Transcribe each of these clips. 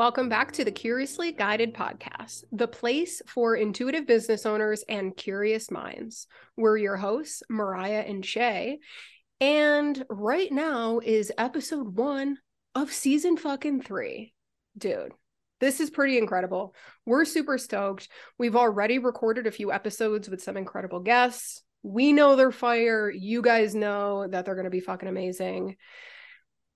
Welcome back to the Curiously Guided Podcast, the place for intuitive business owners and curious minds. We're your hosts, Mariah and Shay. And right now is episode one of season fucking three. Dude, this is pretty incredible. We're super stoked. We've already recorded a few episodes with some incredible guests. We know they're fire. You guys know that they're going to be fucking amazing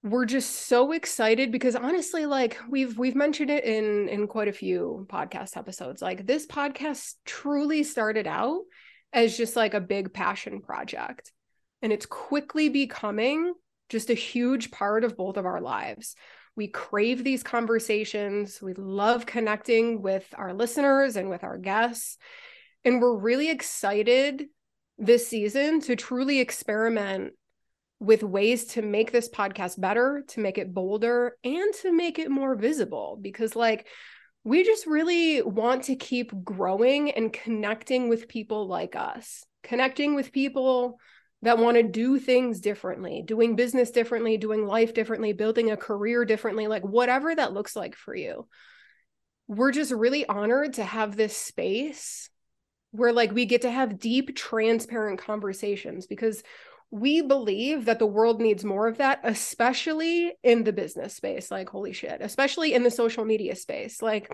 we're just so excited because honestly like we've we've mentioned it in in quite a few podcast episodes like this podcast truly started out as just like a big passion project and it's quickly becoming just a huge part of both of our lives. We crave these conversations we love connecting with our listeners and with our guests and we're really excited this season to truly experiment with ways to make this podcast better, to make it bolder, and to make it more visible. Because, like, we just really want to keep growing and connecting with people like us, connecting with people that want to do things differently, doing business differently, doing life differently, building a career differently, like whatever that looks like for you. We're just really honored to have this space where like we get to have deep transparent conversations because we believe that the world needs more of that, especially in the business space. Like, holy shit, especially in the social media space. Like,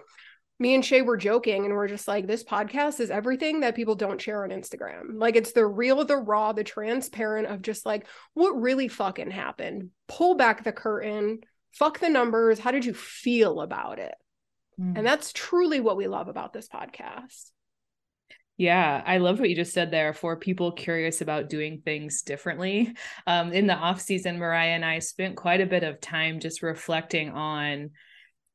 me and Shay were joking and we're just like, this podcast is everything that people don't share on Instagram. Like, it's the real, the raw, the transparent of just like what really fucking happened. Pull back the curtain, fuck the numbers. How did you feel about it? Mm. And that's truly what we love about this podcast. Yeah, I love what you just said there for people curious about doing things differently. Um, in the off season, Mariah and I spent quite a bit of time just reflecting on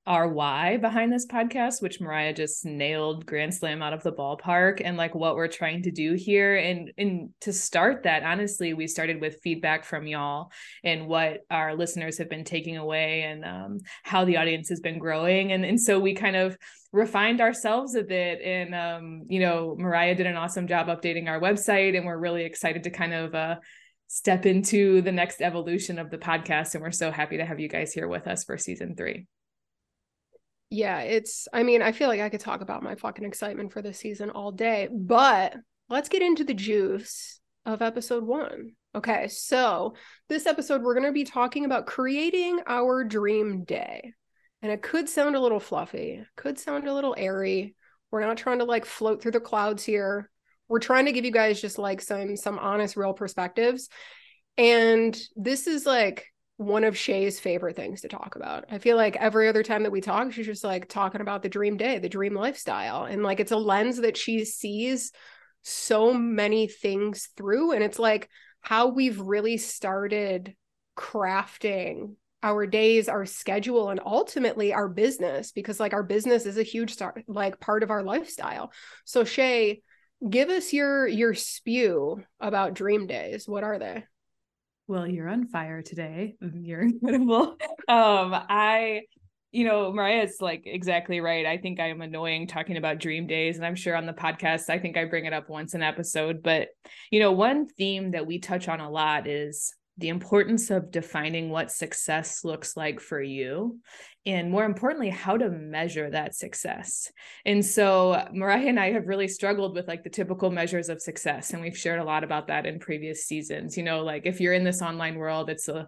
our why behind this podcast, which Mariah just nailed grand slam out of the ballpark and like what we're trying to do here. And and to start that, honestly, we started with feedback from y'all and what our listeners have been taking away and um, how the audience has been growing. And and so we kind of refined ourselves a bit. And um, you know, Mariah did an awesome job updating our website, and we're really excited to kind of uh step into the next evolution of the podcast. And we're so happy to have you guys here with us for season three yeah, it's, I mean, I feel like I could talk about my fucking excitement for this season all day, but let's get into the juice of episode one. Okay, so this episode, we're going to be talking about creating our dream day. And it could sound a little fluffy, could sound a little airy. We're not trying to like float through the clouds here. We're trying to give you guys just like some some honest real perspectives. And this is like one of Shay's favorite things to talk about. I feel like every other time that we talk, she's just like talking about the dream day, the dream lifestyle. And like it's a lens that she sees so many things through. And it's like how we've really started crafting our days, our schedule, and ultimately our business, because like our business is a huge start, like part of our lifestyle. So Shay, give us your your spew about dream days. What are they? Well you're on fire today. You're incredible. Um i you know mariah's like exactly right. I think i'm annoying talking about dream days and i'm sure on the podcast i think i bring it up once an episode but you know one theme that we touch on a lot is the importance of defining what success looks like for you and more importantly how to measure that success. And so mariah and i have really struggled with like the typical measures of success and we've shared a lot about that in previous seasons. You know like if you're in this online world it's a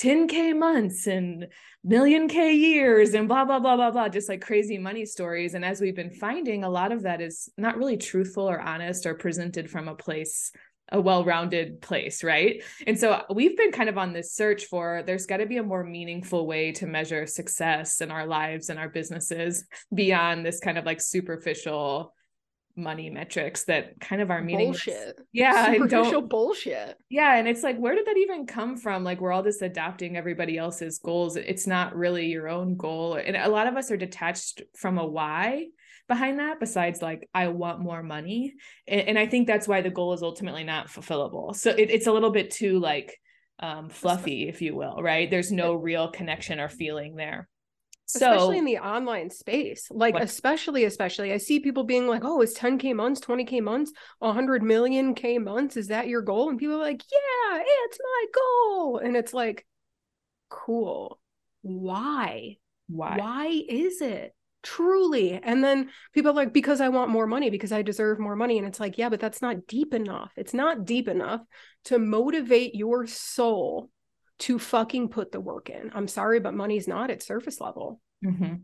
10k months and million k years and blah blah blah blah blah just like crazy money stories. And as we've been finding a lot of that is not really truthful or honest or presented from a place a well-rounded place right and so we've been kind of on this search for there's got to be a more meaningful way to measure success in our lives and our businesses beyond this kind of like superficial money metrics that kind of are meaningless. Bullshit. Yeah, superficial bullshit. Yeah, and it's like, where did that even come from? Like, we're all just adopting everybody else's goals. It's not really your own goal, and a lot of us are detached from a why behind that besides like i want more money. And, and i think that's why the goal is ultimately not fulfillable. So it, it's a little bit too like um, fluffy if you will right? There's no real connection or feeling there. So, especially in the online space. Like what? especially especially i see people being like oh it's 10k months 20k months 100 million k months. Is that your goal? And people are like yeah it's my goal. And it's like cool. Why? Why? Why is it? Truly. And then people are like, because I want more money, because I deserve more money. And it's like, yeah, but that's not deep enough. It's not deep enough to motivate your soul to fucking put the work in. I'm sorry, but money's not at surface level. Mm-hmm.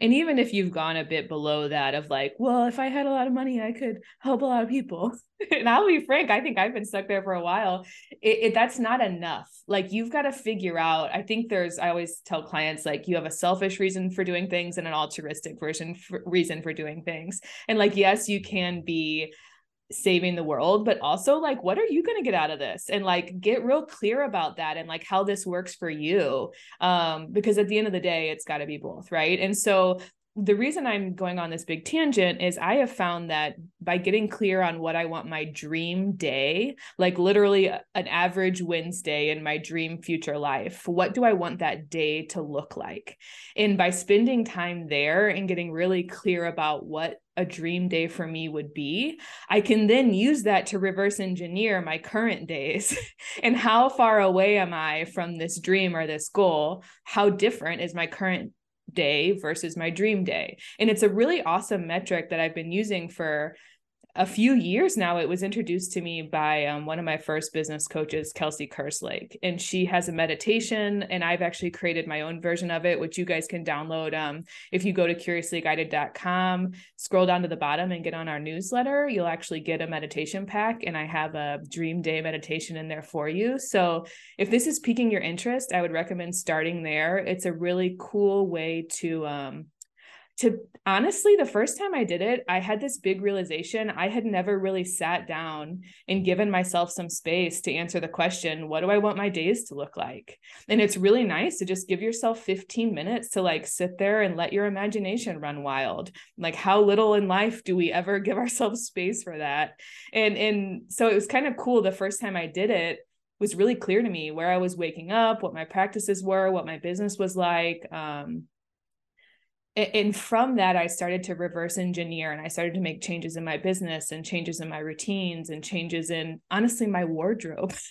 And even if you've gone a bit below that of like, well, if I had a lot of money, I could help a lot of people. and I'll be frank, I think I've been stuck there for a while. It, it, that's not enough. Like you've got to figure out. I think there's. I always tell clients like you have a selfish reason for doing things and an altruistic version for, reason for doing things. And like yes, you can be saving the world but also like what are you going to get out of this? And like get real clear about that and like how this works for you um because at the end of the day it's got to be both right? And so the reason I'm going on this big tangent is I have found that by getting clear on what I want my dream day, like literally an average Wednesday in my dream future life, what do I want that day to look like? And by spending time there and getting really clear about what a dream day for me would be, I can then use that to reverse engineer my current days and how far away am I from this dream or this goal? How different is my current day versus my dream day. And it's a really awesome metric that I've been using for a few years now, it was introduced to me by um, one of my first business coaches, Kelsey Kerslake. And she has a meditation, and I've actually created my own version of it, which you guys can download. Um, if you go to curiouslyguided.com, scroll down to the bottom and get on our newsletter, you'll actually get a meditation pack. And I have a dream day meditation in there for you. So if this is piquing your interest, I would recommend starting there. It's a really cool way to um, to honestly, the first time I did it, I had this big realization. I had never really sat down and given myself some space to answer the question, what do I want my days to look like? And it's really nice to just give yourself 15 minutes to like sit there and let your imagination run wild. Like how little in life do we ever give ourselves space for that? And and so it was kind of cool the first time I did it was really clear to me where I was waking up, what my practices were, what my business was like. Um, and from that i started to reverse engineer and i started to make changes in my business and changes in my routines and changes in honestly my wardrobe.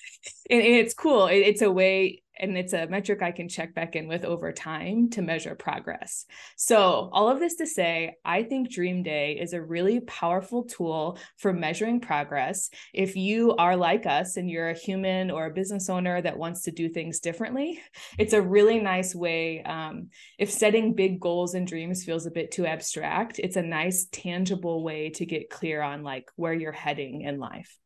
And, it's cool. It's a way and it's a metric I can check back in with over time to measure progress. So, all of this to say, I think Dream Day is a really powerful tool for measuring progress. If you are like us and you're a human or a business owner that wants to do things differently, it's a really nice way. Um, if setting big goals and dreams feels a bit too abstract, it's a nice, tangible way to get clear on like where you're heading in life.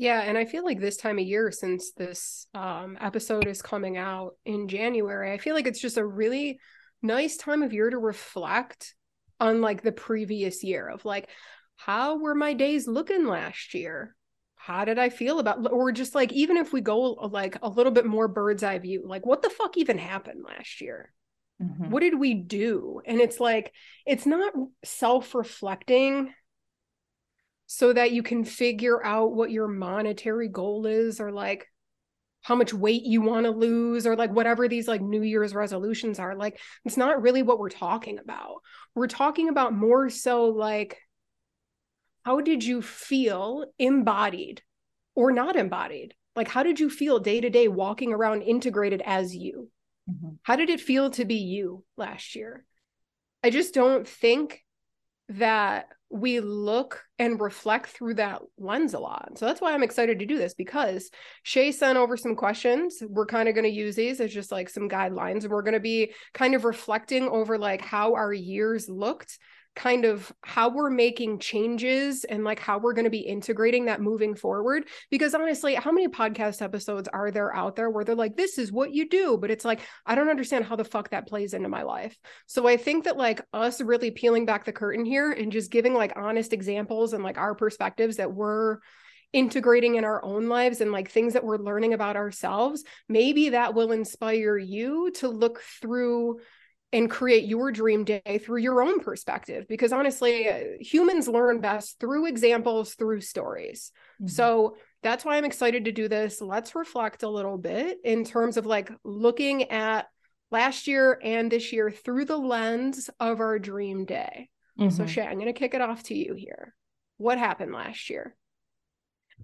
Yeah, and I feel like this time of year, since this um, episode is coming out in January, I feel like it's just a really nice time of year to reflect on like the previous year of like, how were my days looking last year? How did I feel about, or just like, even if we go like a little bit more bird's eye view, like, what the fuck even happened last year? Mm-hmm. What did we do? And it's like, it's not self reflecting so that you can figure out what your monetary goal is or like how much weight you want to lose or like whatever these like new year's resolutions are like it's not really what we're talking about. We're talking about more so like how did you feel embodied or not embodied? Like how did you feel day to day walking around integrated as you? Mm-hmm. how did it feel to be you last year? I just don't think that we look and reflect through that lens a lot. So that's why I'm excited to do this because Shay sent over some questions. We're kind of going to use these as just like some guidelines and we're going to be kind of reflecting over like how our years looked kind of how we're making changes and like how we're going to be integrating that moving forward. Because honestly, how many podcast episodes are there out there where they're like, this is what you do? But it's like, I don't understand how the fuck that plays into my life. So I think that like us really peeling back the curtain here and just giving like honest examples and like our perspectives that we're integrating in our own lives and like things that we're learning about ourselves, maybe that will inspire you to look through and create your dream day through your own perspective because honestly uh, humans learn best through examples through stories. Mm-hmm. so that's why i'm excited to do this. Let's reflect a little bit in terms of like looking at last year and this year through the lens of our dream day. Mm-hmm. so shay i'm going to kick it off to you here. What happened last year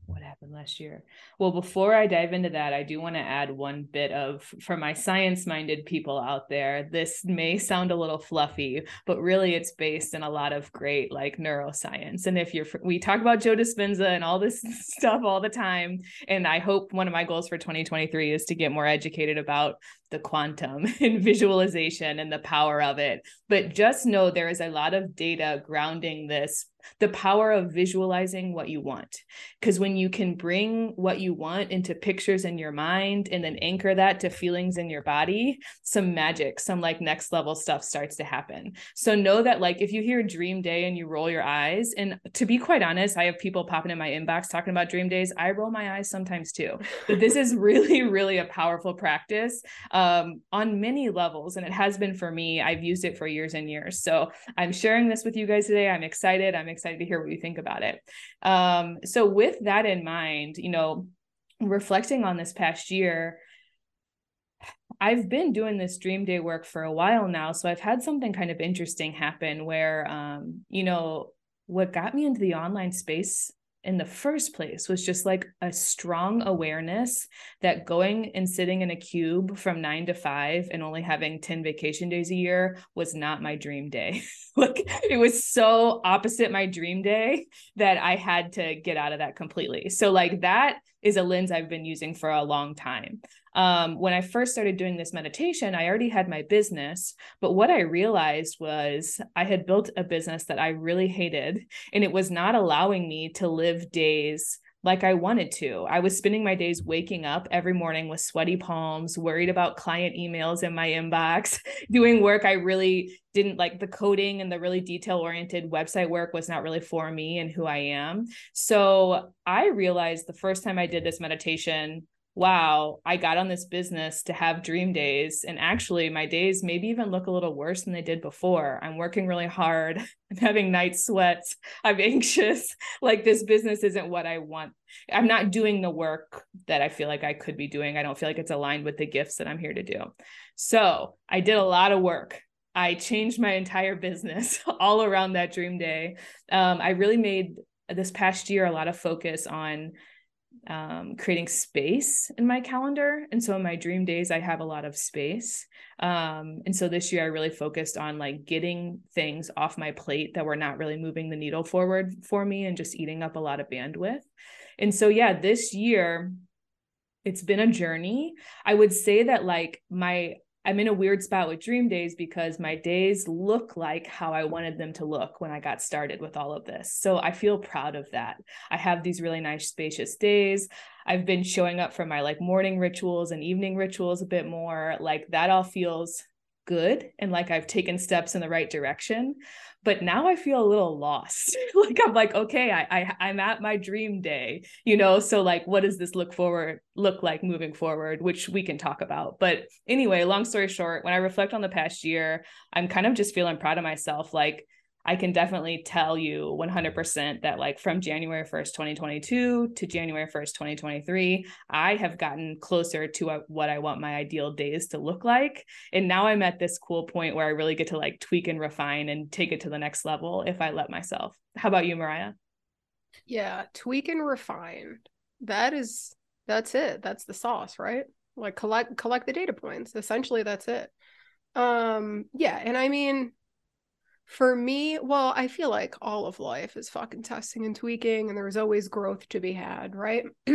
what happened last year? Well, before I dive into that, I do want to add one bit of for my science minded people out there. This may sound a little fluffy, but really it's based in a lot of great like neuroscience. And if you're, we talk about Joe Dispenza and all this stuff all the time. And I hope one of my goals for 2023 is to get more educated about the quantum and visualization and the power of it. But just know there is a lot of data grounding this the power of visualizing what you want. Because when you can bring what you want into pictures in your mind and then anchor that to feelings in your body, some magic, some like next level stuff starts to happen. So know that, like, if you hear dream day and you roll your eyes, and to be quite honest, I have people popping in my inbox talking about dream days. I roll my eyes sometimes too. But this is really, really a powerful practice um, on many levels. And it has been for me. I've used it for years and years. So I'm sharing this with you guys today. I'm excited. I'm excited to hear what you think about it. Um, so, with that in mind, you know, reflecting on this past year, I've been doing this dream day work for a while now. So, I've had something kind of interesting happen where, um, you know, what got me into the online space in the first place was just like a strong awareness that going and sitting in a cube from nine to five and only having 10 vacation days a year was not my dream day. like it was so opposite my dream day that I had to get out of that completely. So, like, that is a lens I've been using for a long time. Um, when I first started doing this meditation, I already had my business. But what I realized was I had built a business that I really hated, and it was not allowing me to live days like I wanted to. I was spending my days waking up every morning with sweaty palms, worried about client emails in my inbox, doing work I really didn't like the coding and the really detail oriented website work was not really for me and who I am. So I realized the first time I did this meditation wow, I got on this business to have dream days. And actually, my days maybe even look a little worse than they did before. I'm working really hard. I'm having night sweats. I'm anxious. Like, this business isn't what I want. I'm not doing the work that I feel like I could be doing. I don't feel like it's aligned with the gifts that I'm here to do. So, I did a lot of work. I changed my entire business all around that dream day. Um, I really made this past year a lot of focus on um, creating space in my calendar. And so in my dream days, I have a lot of space. Um, and so this year, I really focused on like getting things off my plate that were not really moving the needle forward for me and just eating up a lot of bandwidth. And so, yeah, this year, it's been a journey. I would say that like my I'm in a weird spot with dream days because my days look like how I wanted them to look when I got started with all of this. So I feel proud of that. I have these really nice spacious days. I've been showing up for my like morning rituals and evening rituals a bit more. Like that all feels good and like I've taken steps in the right direction. But now I feel a little lost. like I'm like, okay, I, I I'm at my dream day, you know. So like what does this look forward look like moving forward, which we can talk about. But anyway, long story short, when I reflect on the past year, I'm kind of just feeling proud of myself. Like I can definitely tell you 100% that, like, from January 1st, 2022 to January 1st, 2023, I have gotten closer to what I want my ideal days to look like. And now I'm at this cool point where I really get to like tweak and refine and take it to the next level if I let myself. How about you, Mariah? Yeah, tweak and refine. That is, that's it. That's the sauce, right? Like collect collect the data points. Essentially, that's it. Um, yeah, and I mean, for me, well, I feel like all of life is fucking testing and tweaking, and there's always growth to be had, right?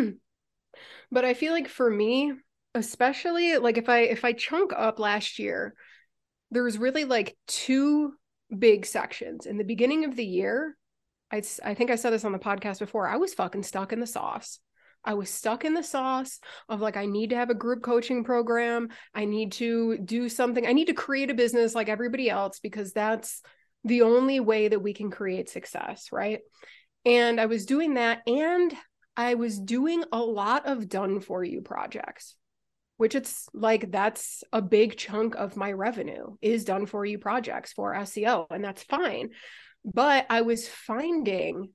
but I feel like for me, especially like if I if I chunk up last year, there was really like two big sections. In the beginning of the year, I I think I said this on the podcast before. I was fucking stuck in the sauce. I was stuck in the sauce of like, I need to have a group coaching program. I need to do something. I need to create a business like everybody else because that's the only way that we can create success, right? And I was doing that and I was doing a lot of done for you projects, which it's like that's a big chunk of my revenue is done for you projects for SEO, and that's fine. But I was finding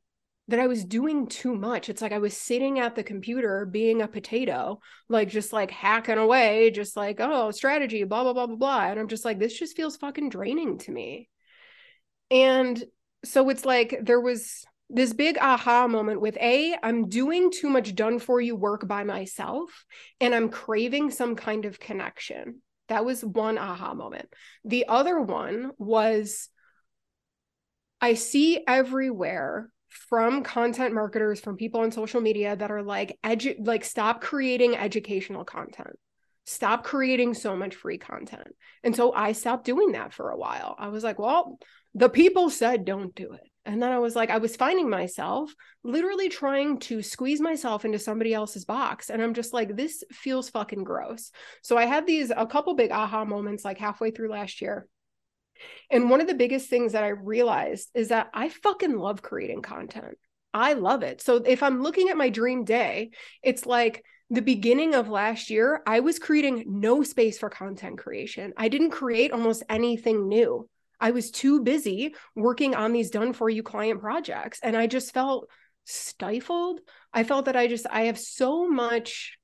that I was doing too much. It's like I was sitting at the computer being a potato, like just like hacking away, just like, oh, strategy, blah, blah, blah, blah, blah. And I'm just like, this just feels fucking draining to me. And so it's like there was this big aha moment with A, I'm doing too much done for you work by myself and I'm craving some kind of connection. That was one aha moment. The other one was I see everywhere from content marketers, from people on social media that are like, edu- like stop creating educational content. Stop creating so much free content. And so I stopped doing that for a while. I was like, well, the people said don't do it. And then I was like, I was finding myself literally trying to squeeze myself into somebody else's box. And I'm just like, this feels fucking gross. So I had these, a couple big aha moments like halfway through last year. And one of the biggest things that I realized is that I fucking love creating content. I love it. So if I'm looking at my dream day, it's like, the beginning of last year, I was creating no space for content creation. I didn't create almost anything new. I was too busy working on these done for you client projects and I just felt stifled. I felt that I just I have so much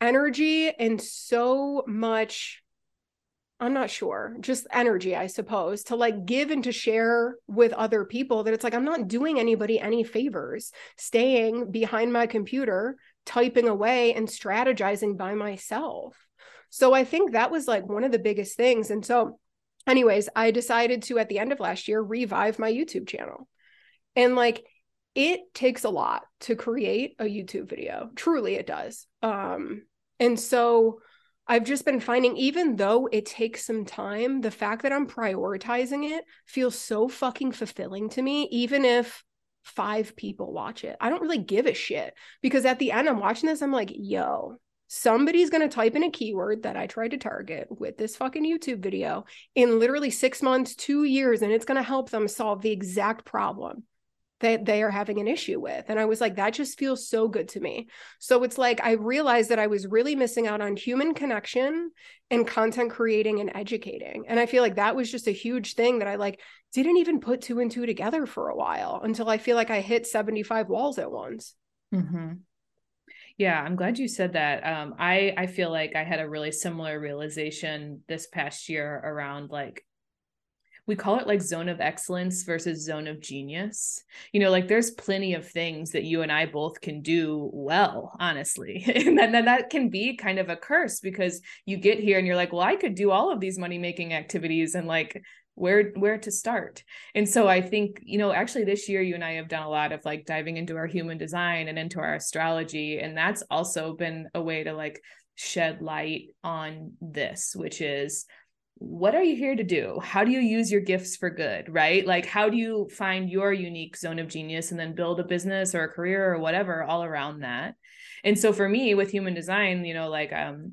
energy and so much I'm not sure, just energy, I suppose, to like give and to share with other people that it's like I'm not doing anybody any favors staying behind my computer, typing away and strategizing by myself. So I think that was like one of the biggest things. And so anyways, I decided to, at the end of last year, revive my YouTube channel. And like, it takes a lot to create a YouTube video. Truly, it does. Um, and so I've just been finding, even though it takes some time, the fact that I'm prioritizing it feels so fucking fulfilling to me, even if five people watch it. I don't really give a shit because at the end, I'm watching this, I'm like, yo, somebody's going to type in a keyword that I tried to target with this fucking YouTube video in literally six months, two years, and it's going to help them solve the exact problem that they are having an issue with. And I was like, that just feels so good to me. So it's like, I realized that I was really missing out on human connection and content creating and educating. And I feel like that was just a huge thing that I like didn't even put two and two together for a while until I feel like I hit 75 walls at once. Mm-hmm. Yeah, I'm glad you said that. Um, I I feel like I had a really similar realization this past year around like we call it like zone of excellence versus zone of genius. You know, like there's plenty of things that you and I both can do well, honestly. and then, then that can be kind of a curse because you get here and you're like, well, I could do all of these money making activities and like where where to start. And so i think you know actually this year you and i have done a lot of like diving into our human design and into our astrology and that's also been a way to like shed light on this which is what are you here to do? How do you use your gifts for good right? Like how do you find your unique zone of genius and then build a business or a career or whatever all around that? And so for me with human design you know like um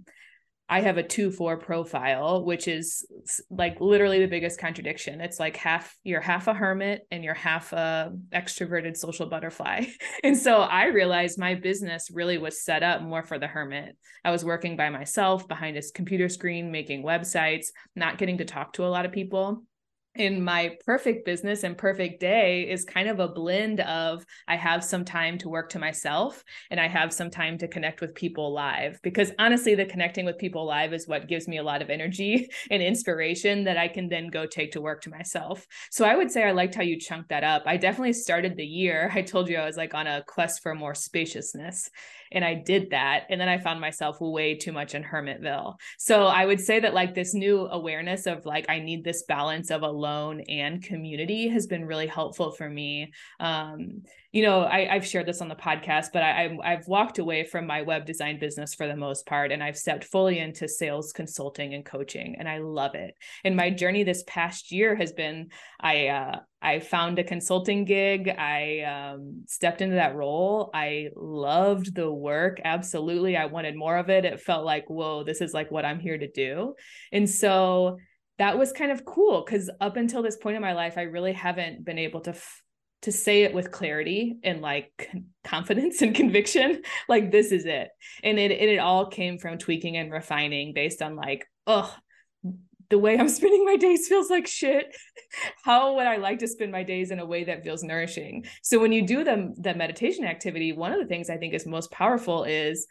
I have a 2 4 profile, which is like literally the biggest contradiction. It's like half you're half a hermit and you're half a extroverted social butterfly. And so I realized my business really was set up more for the hermit. I was working by myself behind a computer screen, making websites, not getting to talk to a lot of people in my perfect business and perfect day is kind of a blend of I have some time to work to myself and I have some time to connect with people live because honestly the connecting with people live is what gives me a lot of energy and inspiration that I can then go take to work to myself. So I would say I liked how you chunked that up. I definitely started the year I told you I was like on a quest for more spaciousness and I did that and then I found myself way too much in Hermitville. So I would say that like this new awareness of like I need this balance of alone and community has been really helpful for me. Um, you know, I, have shared this on the podcast, but I, I've walked away from my web design business for the most part, and I've stepped fully into sales consulting and coaching, and I love it. And my journey this past year has been I uh, I found a consulting gig. I um, stepped into that role. I loved the work. Absolutely, I wanted more of it. It felt like, whoa, this is like what I'm here to do, and so that was kind of cool because up until this point in my life, I really haven't been able to f- to say it with clarity and like confidence and conviction like this is it and it, it, it all came from tweaking and refining based on like oh the way i'm spending my days feels like shit. How would i like to spend my days in a way that feels nourishing? So when you do the, the meditation activity one of the things i think is most powerful is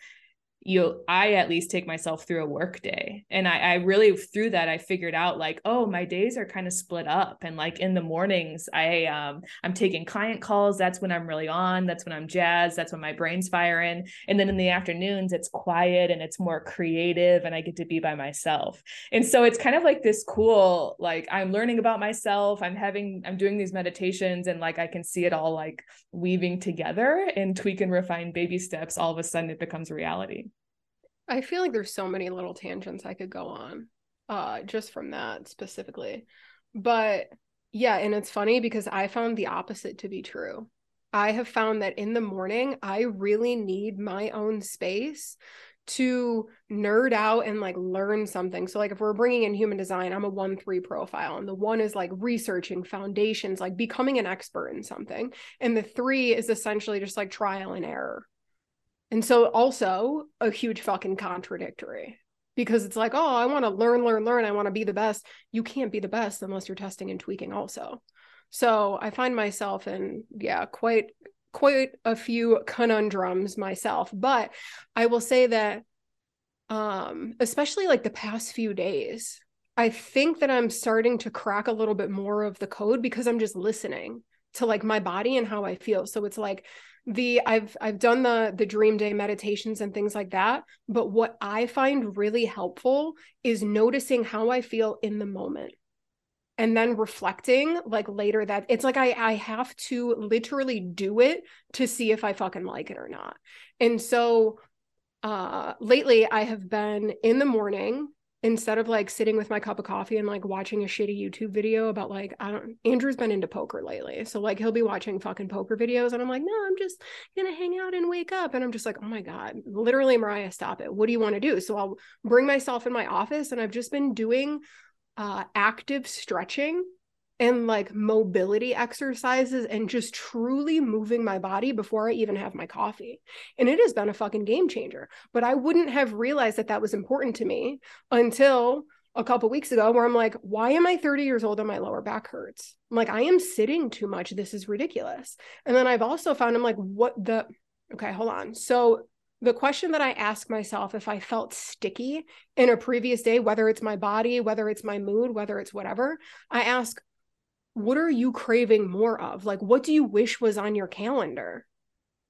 you i at least take myself through a work day. And I, I really through that i figured out like oh my days are kind of split up. And like in the mornings i um i'm taking client calls. That's when i'm really on. That's when i'm jazzed. That's when my brain's firing. And then in the afternoons it's quiet and it's more creative and i get to be by myself. And so it's kind of like this cool like i'm learning about myself. I'm having i'm doing these meditations and like i can see it all like weaving together and tweak and refine baby steps. All of a sudden it becomes reality I feel like there's so many little tangents I could go on uh just from that specifically. But yeah, and it's funny because I found the opposite to be true. I have found that in the morning I really need my own space to nerd out and like learn something. So like if we're bringing in human design, I'm a 1-3 profile and the 1 is like researching foundations, like becoming an expert in something, and the 3 is essentially just like trial and error and so also a huge fucking contradictory because it's like, oh, I want to learn, learn, learn. I want to be the best. You can't be the best unless you're testing and tweaking also. So I find myself in, yeah, quite quite a few conundrums myself. But I will say that um, especially like the past few days, I think that I'm starting to crack a little bit more of the code because I'm just listening to like my body and how I feel. So it's like the I've I've done the the dream day meditations and things like that, but what I find really helpful is noticing how I feel in the moment and then reflecting like later that it's like I I have to literally do it to see if I fucking like it or not. And so uh lately I have been in the morning instead of like sitting with my cup of coffee and like watching a shitty YouTube video about like I don't Andrew's been into poker lately. So like he'll be watching fucking poker videos and I'm like, "No, I'm just going to hang out and wake up." And I'm just like, "Oh my god, literally Mariah, stop it. What do you want to do?" So I'll bring myself in my office and I've just been doing uh active stretching and like mobility exercises and just truly moving my body before I even have my coffee. And it has been a fucking game changer. But I wouldn't have realized that that was important to me until a couple weeks ago where I'm like, why am I 30 years old and my lower back hurts? I'm like, I am sitting too much. This is ridiculous. And then I've also found I'm like, what the okay, hold on. So the question that I ask myself if I felt sticky in a previous day, whether it's my body, whether it's my mood, whether it's whatever, I ask, what are you craving more of? Like, what do you wish was on your calendar?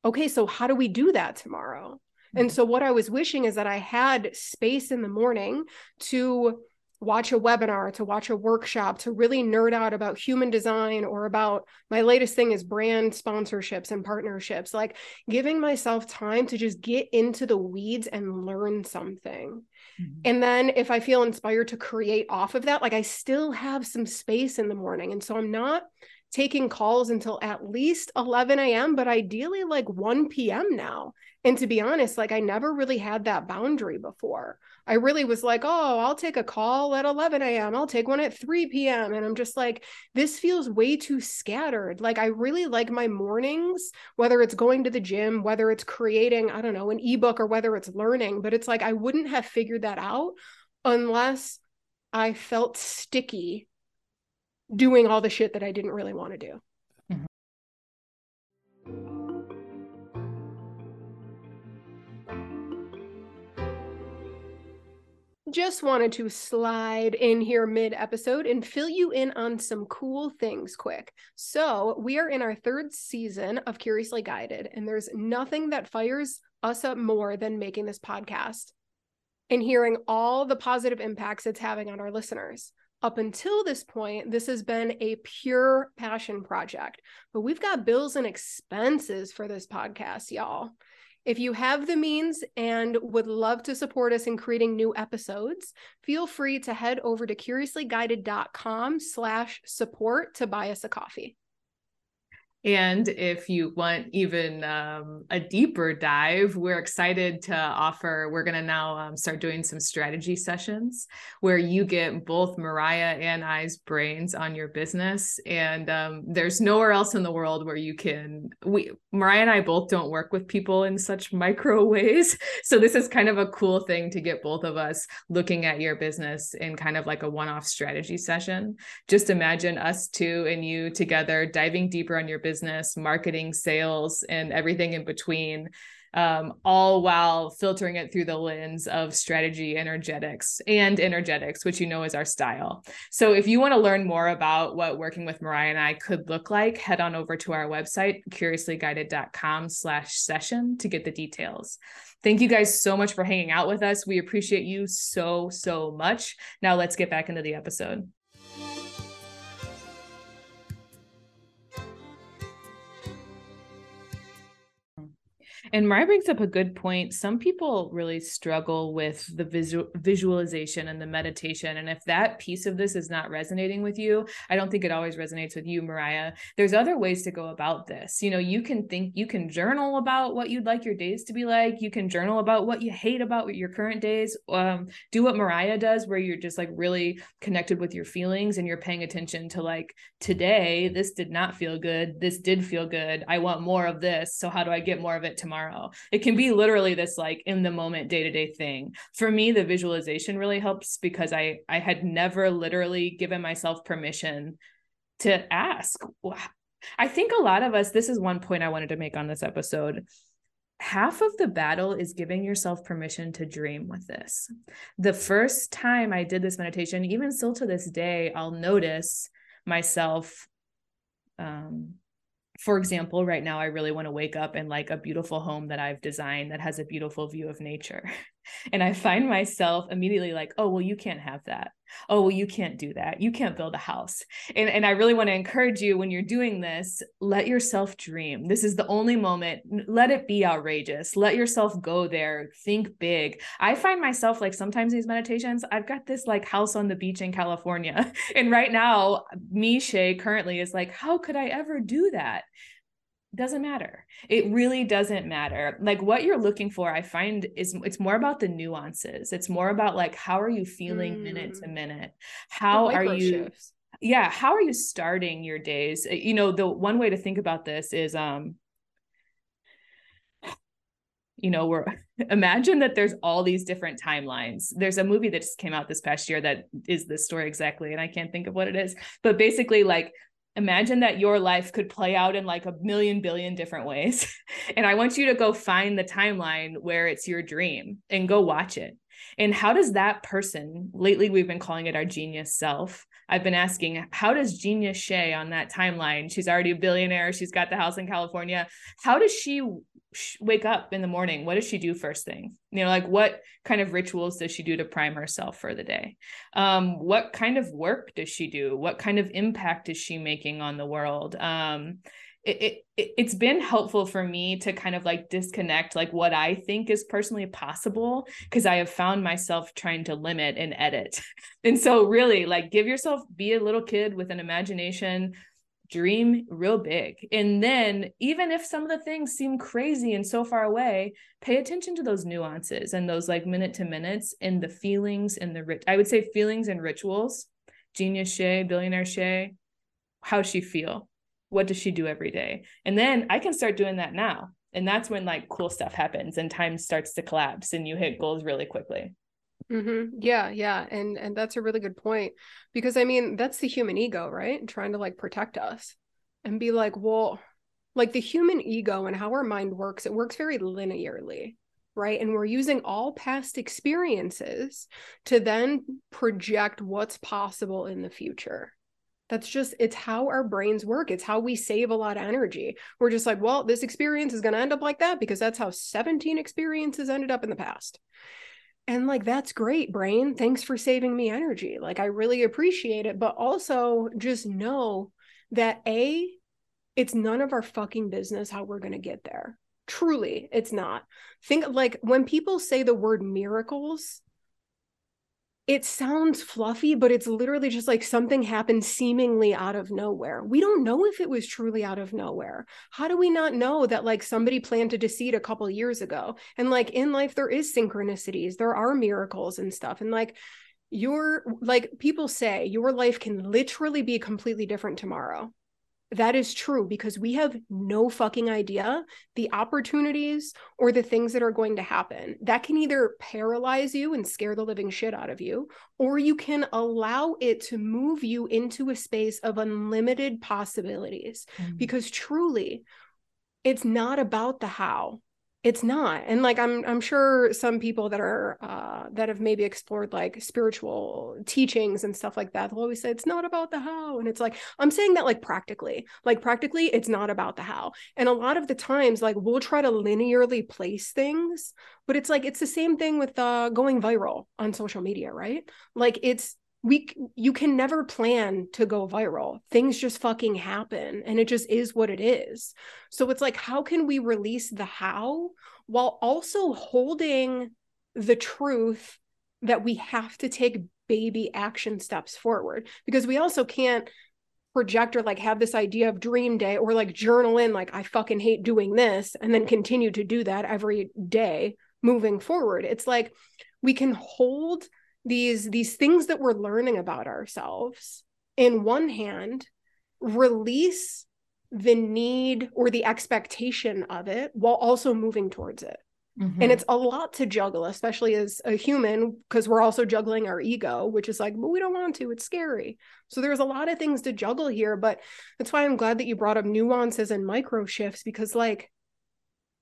Okay, so how do we do that tomorrow? Mm-hmm. And so, what I was wishing is that I had space in the morning to watch a webinar, to watch a workshop, to really nerd out about human design or about my latest thing is brand sponsorships and partnerships, like giving myself time to just get into the weeds and learn something. Mm-hmm. And then if I feel inspired to create off of that, like I still have some space in the morning. And so I'm not taking calls until at least 11 a.m., but ideally like 1 p.m. now. And to be honest, like I never really had that boundary before. I really was like, oh, I'll take a call at 11 a.m., I'll take one at 3 p.m. And I'm just like, this feels way too scattered. Like I really like my mornings, whether it's going to the gym, whether it's creating, I don't know, an ebook or whether it's learning, but it's like I wouldn't have figured that out unless I felt sticky doing all the shit that I didn't really want to do. Mm-hmm. Just wanted to slide in here mid episode and fill you in on some cool things quick. So, we are in our third season of Curiously Guided, and there's nothing that fires us up more than making this podcast and hearing all the positive impacts it's having on our listeners up until this point, this has been a pure passion project, but we've got bills and expenses for this podcast, y'all. If you have the means and would love to support us in creating new episodes, feel free to head over to curiouslyguided.com slash support to buy us a coffee. And if you want even um, a deeper dive, we're excited to offer. We're going to now um, start doing some strategy sessions where you get both Mariah and I's brains on your business. And um, there's nowhere else in the world where you can. We Mariah and I both don't work with people in such micro ways, so this is kind of a cool thing to get both of us looking at your business in kind of like a one-off strategy session. Just imagine us two and you together diving deeper on your business business, marketing, sales, and everything in between um, all while filtering it through the lens of strategy, energetics, and energetics, which you know is our style. So if you want to learn more about what working with Mariah and I could look like, head on over to our website, curiouslyguided.com slash session to get the details. Thank you guys so much for hanging out with us. We appreciate you so, so much. Now let's get back into the episode. And Mariah brings up a good point. Some people really struggle with the visual visualization and the meditation. And if that piece of this is not resonating with you, I don't think it always resonates with you, Mariah. There's other ways to go about this. You know, you can think, you can journal about what you'd like your days to be like. You can journal about what you hate about your current days. Um, do what Mariah does, where you're just like really connected with your feelings and you're paying attention to like, today, this did not feel good. This did feel good. I want more of this. So how do I get more of it tomorrow? Tomorrow. It can be literally this like in the moment day to day thing. For me, the visualization really helps because I I had never literally given myself permission to ask. I think a lot of us, this is one point I wanted to make on this episode. Half of the battle is giving yourself permission to dream with this. The first time I did this meditation, even still to this day, I'll notice myself um, for example, right now I really want to wake up in like a beautiful home that I've designed that has a beautiful view of nature. And I find myself immediately like, oh, well, you can't have that. Oh, well, you can't do that. You can't build a house. And, and I really want to encourage you when you're doing this, let yourself dream. This is the only moment. Let it be outrageous. Let yourself go there. Think big. I find myself like sometimes these meditations, I've got this like house on the beach in California. And right now, me, Shay, currently is like, how could I ever do that? Doesn't matter. It really doesn't matter. Like what you're looking for i find is it's more about the nuances. It's more about like how are you feeling mm. minute to minute? How are you shifts. yeah how are you starting your days? Uh, you know the one way to think about this is um you know we're imagine that there's all these different timelines. There's a movie that just came out this past year that is this story exactly and i can't think of what it is. But basically like imagine that your life could play out in like a million billion different ways. and I want you to go find the timeline where it's your dream and go watch it. And how does that person, lately we've been calling it our genius self. I've been asking, how does genius Shay on that timeline? She's already a billionaire. She's got the house in California. How does she wake up in the morning what does she do first thing you know like what kind of rituals does she do to prime herself for the day um what kind of work does she do what kind of impact is she making on the world um it, it it's been helpful for me to kind of like disconnect like what I think is personally possible because I have found myself trying to limit and edit. And so really like give yourself be a little kid with an imagination, dream real big. And then, even if some of the things seem crazy and so far away, pay attention to those nuances and those like minute to minutes and the feelings and the rit- I would say feelings and rituals. Genius Shay, billionaire Shay, how she feel? What does she do every day? And then I can start doing that now. And that's when like cool stuff happens and time starts to collapse and you hit goals really quickly. Mm-hmm. Yeah, yeah, and and that's a really good point because I mean that's the human ego, right? Trying to like protect us and be like, well, like the human ego and how our mind works, it works very linearly, right? And we're using all past experiences to then project what's possible in the future. That's just, it's how our brains work. It's how we save a lot of energy. We're just like, well, this experience is going to end up like that because that's how 17 experiences ended up in the past. And like, that's great, brain. Thanks for saving me energy. Like, I really appreciate it. But also just know that A, it's none of our fucking business how we're going to get there. Truly, it's not. Think like when people say the word miracles, it sounds fluffy, but it's literally just like something happened seemingly out of nowhere. We don't know if it was truly out of nowhere. How do we not know that like somebody planted a seed a couple years ago? And like in life, there is synchronicities, there are miracles and stuff. And like your like people say your life can literally be completely different tomorrow that is true because we have no fucking idea the opportunities or the things that are going to happen. That can either paralyze you and scare the living shit out of you, or you can allow it to move you into a space of unlimited possibilities. Mm-hmm. Because truly, it's not about the how, it's not and like i'm i'm sure some people that are uh that have maybe explored like spiritual teachings and stuff like that they'll always say it's not about the how and it's like i'm saying that like practically like practically it's not about the how and a lot of the times like we'll try to linearly place things but it's like it's the same thing with uh going viral on social media right? Like it's we you can never plan to go viral. Things just fucking happen and it just is what it is. So it's like how can we release the how while also holding the truth that we have to take baby action steps forward? Because we also can't project or like have this idea of dream day or like journal in like I fucking hate doing this and then continue to do that every day moving forward. It's like we can hold these these things that we're learning about ourselves in one hand release the need or the expectation of it while also moving towards it. Mm-hmm. and it's a lot to juggle especially as a human because we're also juggling our ego which is like but we don't want to it's scary. So there's a lot of things to juggle here but that's why i'm glad that you brought up nuances and micro shifts because like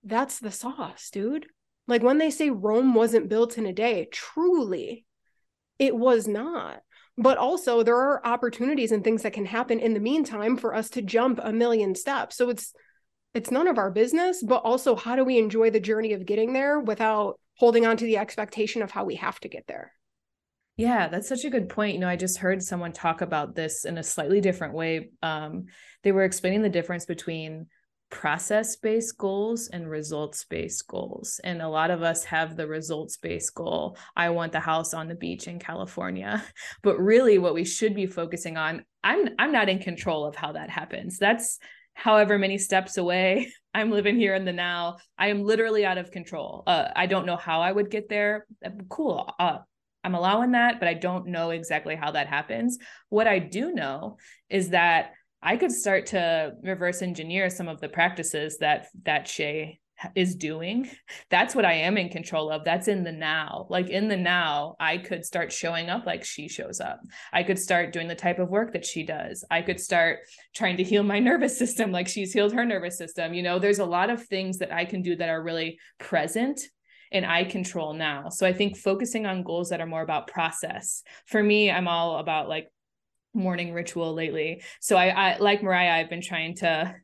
that's the sauce dude. Like when they say rome wasn't built in a day truly it was not. But also, there are opportunities and things that can happen in the meantime for us to jump a million steps. So it's it's none of our business, but also how do we enjoy the journey of getting there without holding on to the expectation of how we have to get there? Yeah, that's such a good point. You know, I just heard someone talk about this in a slightly different way. Um, they were explaining the difference between process based goals and results based goals. And a lot of us have the results based goal. I want the house on the beach in California. But really what we should be focusing on, I'm I'm not in control of how that happens. That's however many steps away. I'm living here in the now. I am literally out of control. Uh, I don't know how I would get there. Uh, cool. Uh, I'm allowing that, but I don't know exactly how that happens. What I do know is that I could start to reverse engineer some of the practices that that Shay is doing. That's what I am in control of. That's in the now. Like in the now, I could start showing up like she shows up. I could start doing the type of work that she does. I could start trying to heal my nervous system like she's healed her nervous system. You know, there's a lot of things that I can do that are really present and I control now. So I think focusing on goals that are more about process. For me, I'm all about like morning ritual lately. So I, I like Mariah, I've been trying to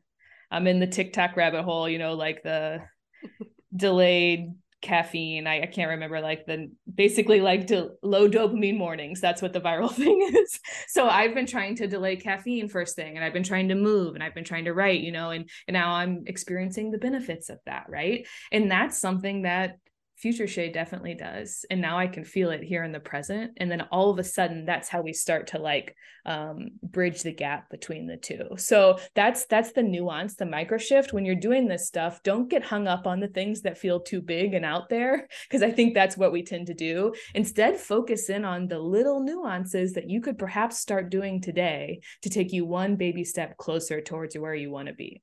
I'm in the TikTok rabbit hole, you know, like the delayed caffeine. I, I can't remember like the basically like to low dopamine mornings. That's what the viral thing is. So I've been trying to delay caffeine first thing and I've been trying to move and I've been trying to write, you know, and, and now I'm experiencing the benefits of that. Right. And that's something that future Shay definitely does and now i can feel it here in the present and then all of a sudden that's how we start to like um, bridge the gap between the two. So that's that's the nuance the micro shift. When you're doing this stuff don't get hung up on the things that feel too big and out there because i think that's what we tend to do. Instead focus in on the little nuances that you could perhaps start doing today to take you one baby step closer towards where you want to be.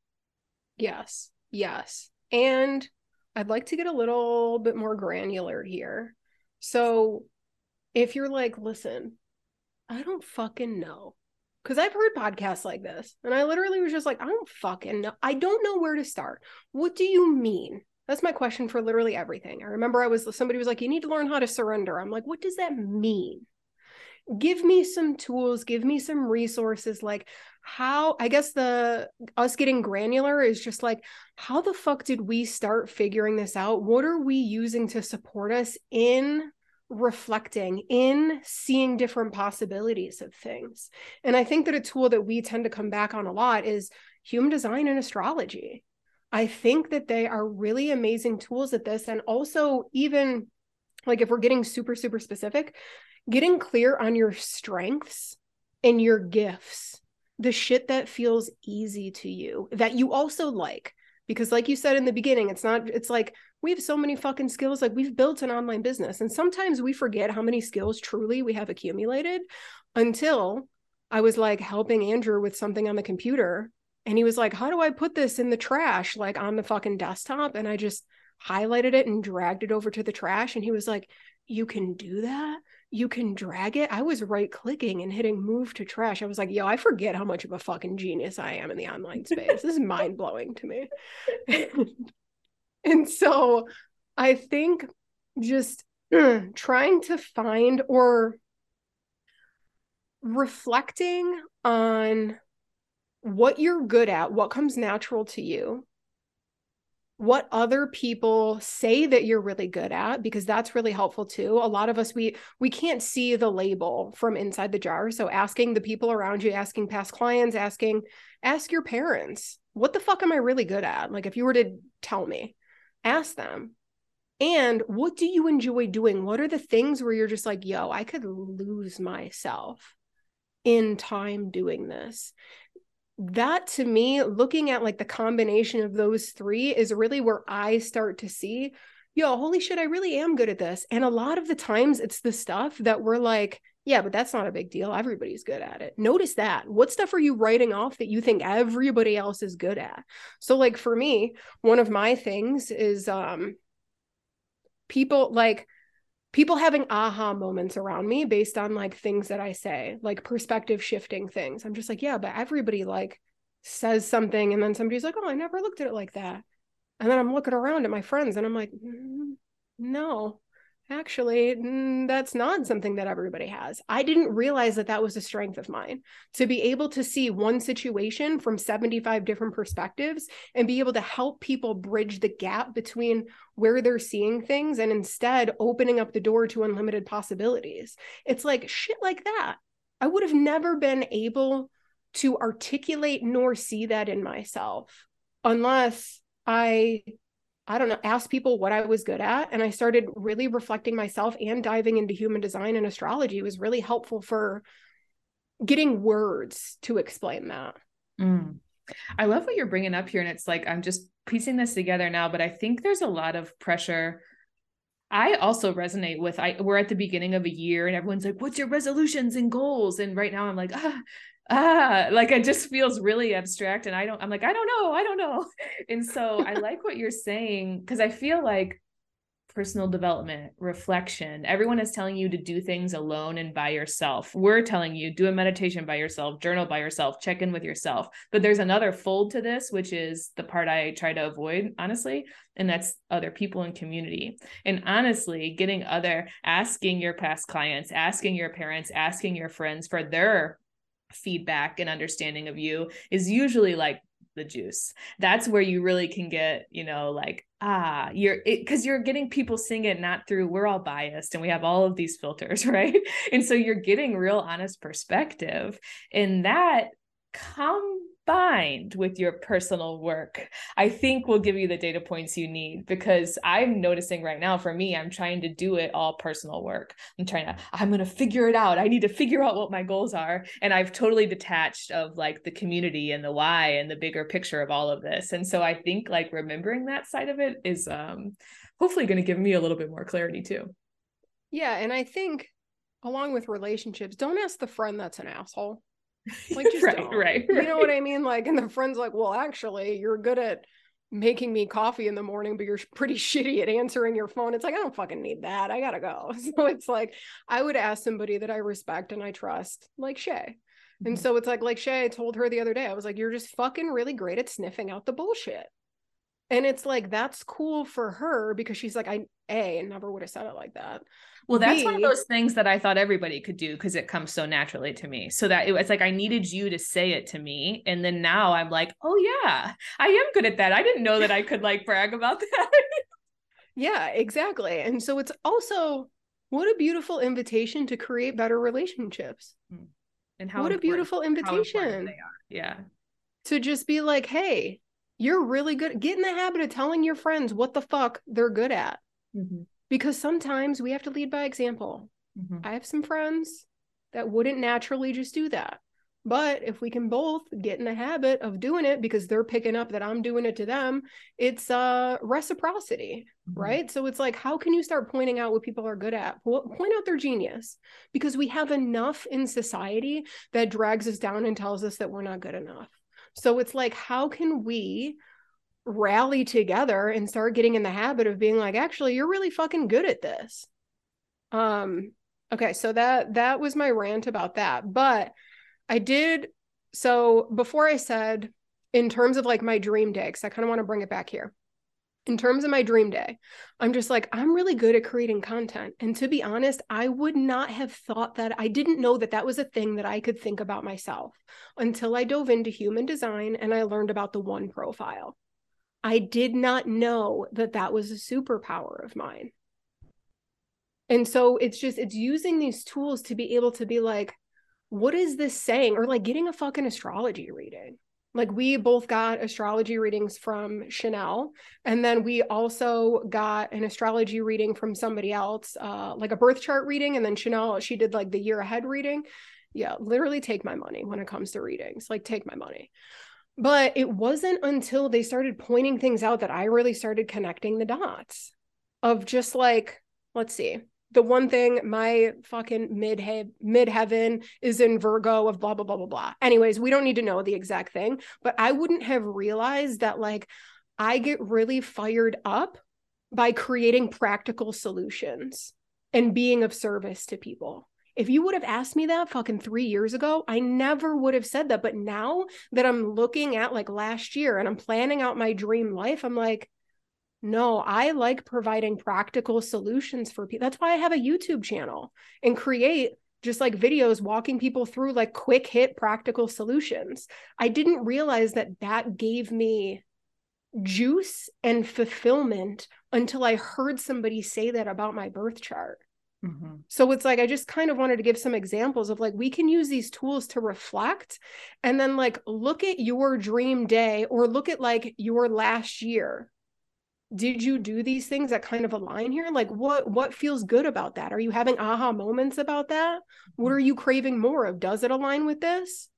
Yes yes and I'd like to get a little bit more granular here. So if you're like, listen, I don't fucking know. Cause I've heard podcasts like this, and I literally was just like, I don't fucking know. I don't know where to start. What do you mean? That's my question for literally everything. I remember I was somebody was like, you need to learn how to surrender. I'm like, what does that mean? Give me some tools, give me some resources. Like, how i guess the us getting granular is just like how the fuck did we start figuring this out what are we using to support us in reflecting in seeing different possibilities of things and i think that a tool that we tend to come back on a lot is human design and astrology i think that they are really amazing tools at this and also even like if we're getting super super specific getting clear on your strengths and your gifts the shit that feels easy to you that you also like. Because like you said in the beginning it's not it's like we have so many fucking skills like we've built an online business. And sometimes we forget how many skills truly we have accumulated until i was like helping andrew with something on the computer. And he was like how do i put this in the trash like on the fucking desktop? And i just highlighted it and dragged it over to the trash. And he was like you can do that you can drag it. I was right clicking and hitting move to trash. I was like, yo, I forget how much of a fucking genius I am in the online space. this is mind blowing to me. And so I think just trying to find or reflecting on what you're good at, what comes natural to you, what other people say that you're really good at because that's really helpful too. A lot of us we we can't see the label from inside the jar. So asking the people around you asking past clients asking ask your parents what the fuck am i really good at? Like if you were to tell me ask them. And what do you enjoy doing? What are the things where you're just like yo i could lose myself in time doing this that to me, looking at like the combination of those three is really where I start to see, yo, holy shit, I really am good at this. And a lot of the times it's the stuff that we're like, yeah, but that's not a big deal. Everybody's good at it. Notice that. What stuff are you writing off that you think everybody else is good at? So like for me, one of my things is um people like people having aha moments around me based on like things that I say, like perspective shifting things. I'm just like, yeah, but everybody like says something and then somebody's like, oh, I never looked at it like that. And then I'm looking around at my friends and I'm like, mm, no, actually that's not something that everybody has. I didn't realize that that was a strength of mine to be able to see one situation from 75 different perspectives and be able to help people bridge the gap between where they're seeing things and instead opening up the door to unlimited possibilities. It's like shit like that. I would have never been able to articulate nor see that in myself unless i I don't know, ask people what I was good at. And I started really reflecting myself and diving into human design and astrology it was really helpful for getting words to explain that. Mm. I love what you're bringing up here. And it's like, I'm just piecing this together now, but I think there's a lot of pressure. I also resonate with I we're at the beginning of a year and everyone's like, what's your resolutions and goals? And right now I'm like, ah, ah like it just feels really abstract and i don't i'm like i don't know i don't know. And so i like what you're saying because i feel like personal development reflection everyone is telling you to do things alone and by yourself. We're telling you do a meditation by yourself journal by yourself check in with yourself. But there's another fold to this which is the part i try to avoid honestly and that's other people in community. And honestly getting other asking your past clients asking your parents asking your friends for their feedback and understanding of you is usually like the juice. That's where you really can get you know like ah you're because you're getting people seeing it not through we're all biased and we have all of these filters right? And so you're getting real honest perspective and that come with your personal work, I think will give you the data points you need because I'm noticing right now for me, I'm trying to do it all personal work. I'm trying to, I'm going to figure it out. I need to figure out what my goals are. And I've totally detached of like the community and the why and the bigger picture of all of this. And so I think like remembering that side of it is um, hopefully going to give me a little bit more clarity too. Yeah. And I think along with relationships, don't ask the friend that's an asshole. Like, just right, don't. right, You know what I mean? Like, and the friend's like, well, actually, you're good at making me coffee in the morning, but you're pretty shitty at answering your phone. It's like, I don't fucking need that. I gotta go. So it's like, I would ask somebody that I respect and I trust, like Shay. And mm-hmm. so it's like, like Shay, I told her the other day, I was like, you're just fucking really great at sniffing out the bullshit. And it's like, that's cool for her because she's like, I, A, never would have said it like that. Well, that's B, one of those things that I thought everybody could do because it comes so naturally to me. So that it was like I needed you to say it to me. And then now I'm like, oh yeah, I am good at that. I didn't know that I could like brag about that. yeah, exactly. And so it's also what a beautiful invitation to create better relationships. Hmm. And how what a beautiful invitation. They are. Yeah. To just be like, hey, you're really good. Get in the habit of telling your friends what the fuck they're good at. Mm-hmm because sometimes we have to lead by example. Mm-hmm. I have some friends that wouldn't naturally just do that. But if we can both get in the habit of doing it because they're picking up that I'm doing it to them, it's uh reciprocity, mm-hmm. right? So it's like how can you start pointing out what people are good at? Point out their genius because we have enough in society that drags us down and tells us that we're not good enough. So it's like how can we rally together and start getting in the habit of being like actually you're really fucking good at this. Um okay so that that was my rant about that but i did so before i said in terms of like my dream day because i kind of want to bring it back here in terms of my dream day, I'm just like, I'm really good at creating content. And to be honest, I would not have thought that I didn't know that that was a thing that I could think about myself until I dove into human design and I learned about the one profile. I did not know that that was a superpower of mine. And so it's just, it's using these tools to be able to be like, what is this saying? Or like getting a fucking astrology reading like we both got astrology readings from Chanel, and then we also got an astrology reading from somebody else, uh, like a birth chart reading, and then Chanel she did like the year ahead reading. Yeah, literally take my money when it comes to readings. Like take my money. But it wasn't until they started pointing things out that I really started connecting the dots of just like, let's see, the one thing my fucking mid heaven is in Virgo of blah blah blah blah blah. Anyways, we don't need to know the exact thing, but I wouldn't have realized that like I get really fired up by creating practical solutions and being of service to people. If you would have asked me that fucking 3 years ago, I never would have said that, but now that I'm looking at like last year and I'm planning out my dream life, I'm like no, I like providing practical solutions for people. That's why I have a YouTube channel and create just like videos walking people through like quick hit practical solutions. I didn't realize that that gave me juice and fulfillment until I heard somebody say that about my birth chart. Mm-hmm. So it's like, I just kind of wanted to give some examples of like, we can use these tools to reflect and then like look at your dream day or look at like your last year did you do these things that kind of align here? Like what what feels good about that? Are you having aha moments about that? What are you craving more of? Does it align with this?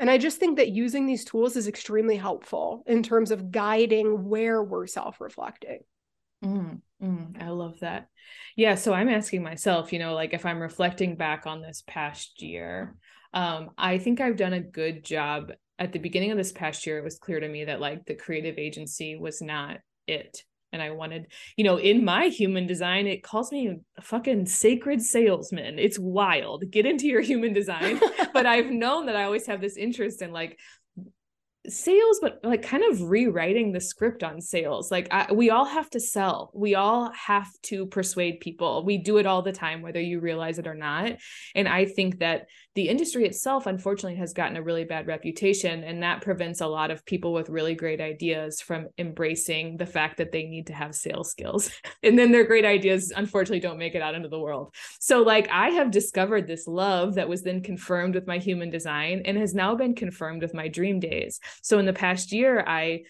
And i just think that using these tools is extremely helpful in terms of guiding where we're self-reflecting. Mm, mm, i love that. Yeah so i'm asking myself you know like if i'm reflecting back on this past year um i think i've done a good job. At the beginning of this past year it was clear to me that like the creative agency was not it and I wanted, you know, in my human design, it calls me a fucking sacred salesman. It's wild. Get into your human design. but I've known that I always have this interest in like sales but like kind of rewriting the script on sales. Like I, we all have to sell. We all have to persuade people. We do it all the time whether you realize it or not. And i think that the industry itself unfortunately has gotten a really bad reputation and that prevents a lot of people with really great ideas from embracing the fact that they need to have sales skills. And then their great ideas unfortunately don't make it out into the world. So like i have discovered this love that was then confirmed with my human design and has now been confirmed with my dream days so in the past year i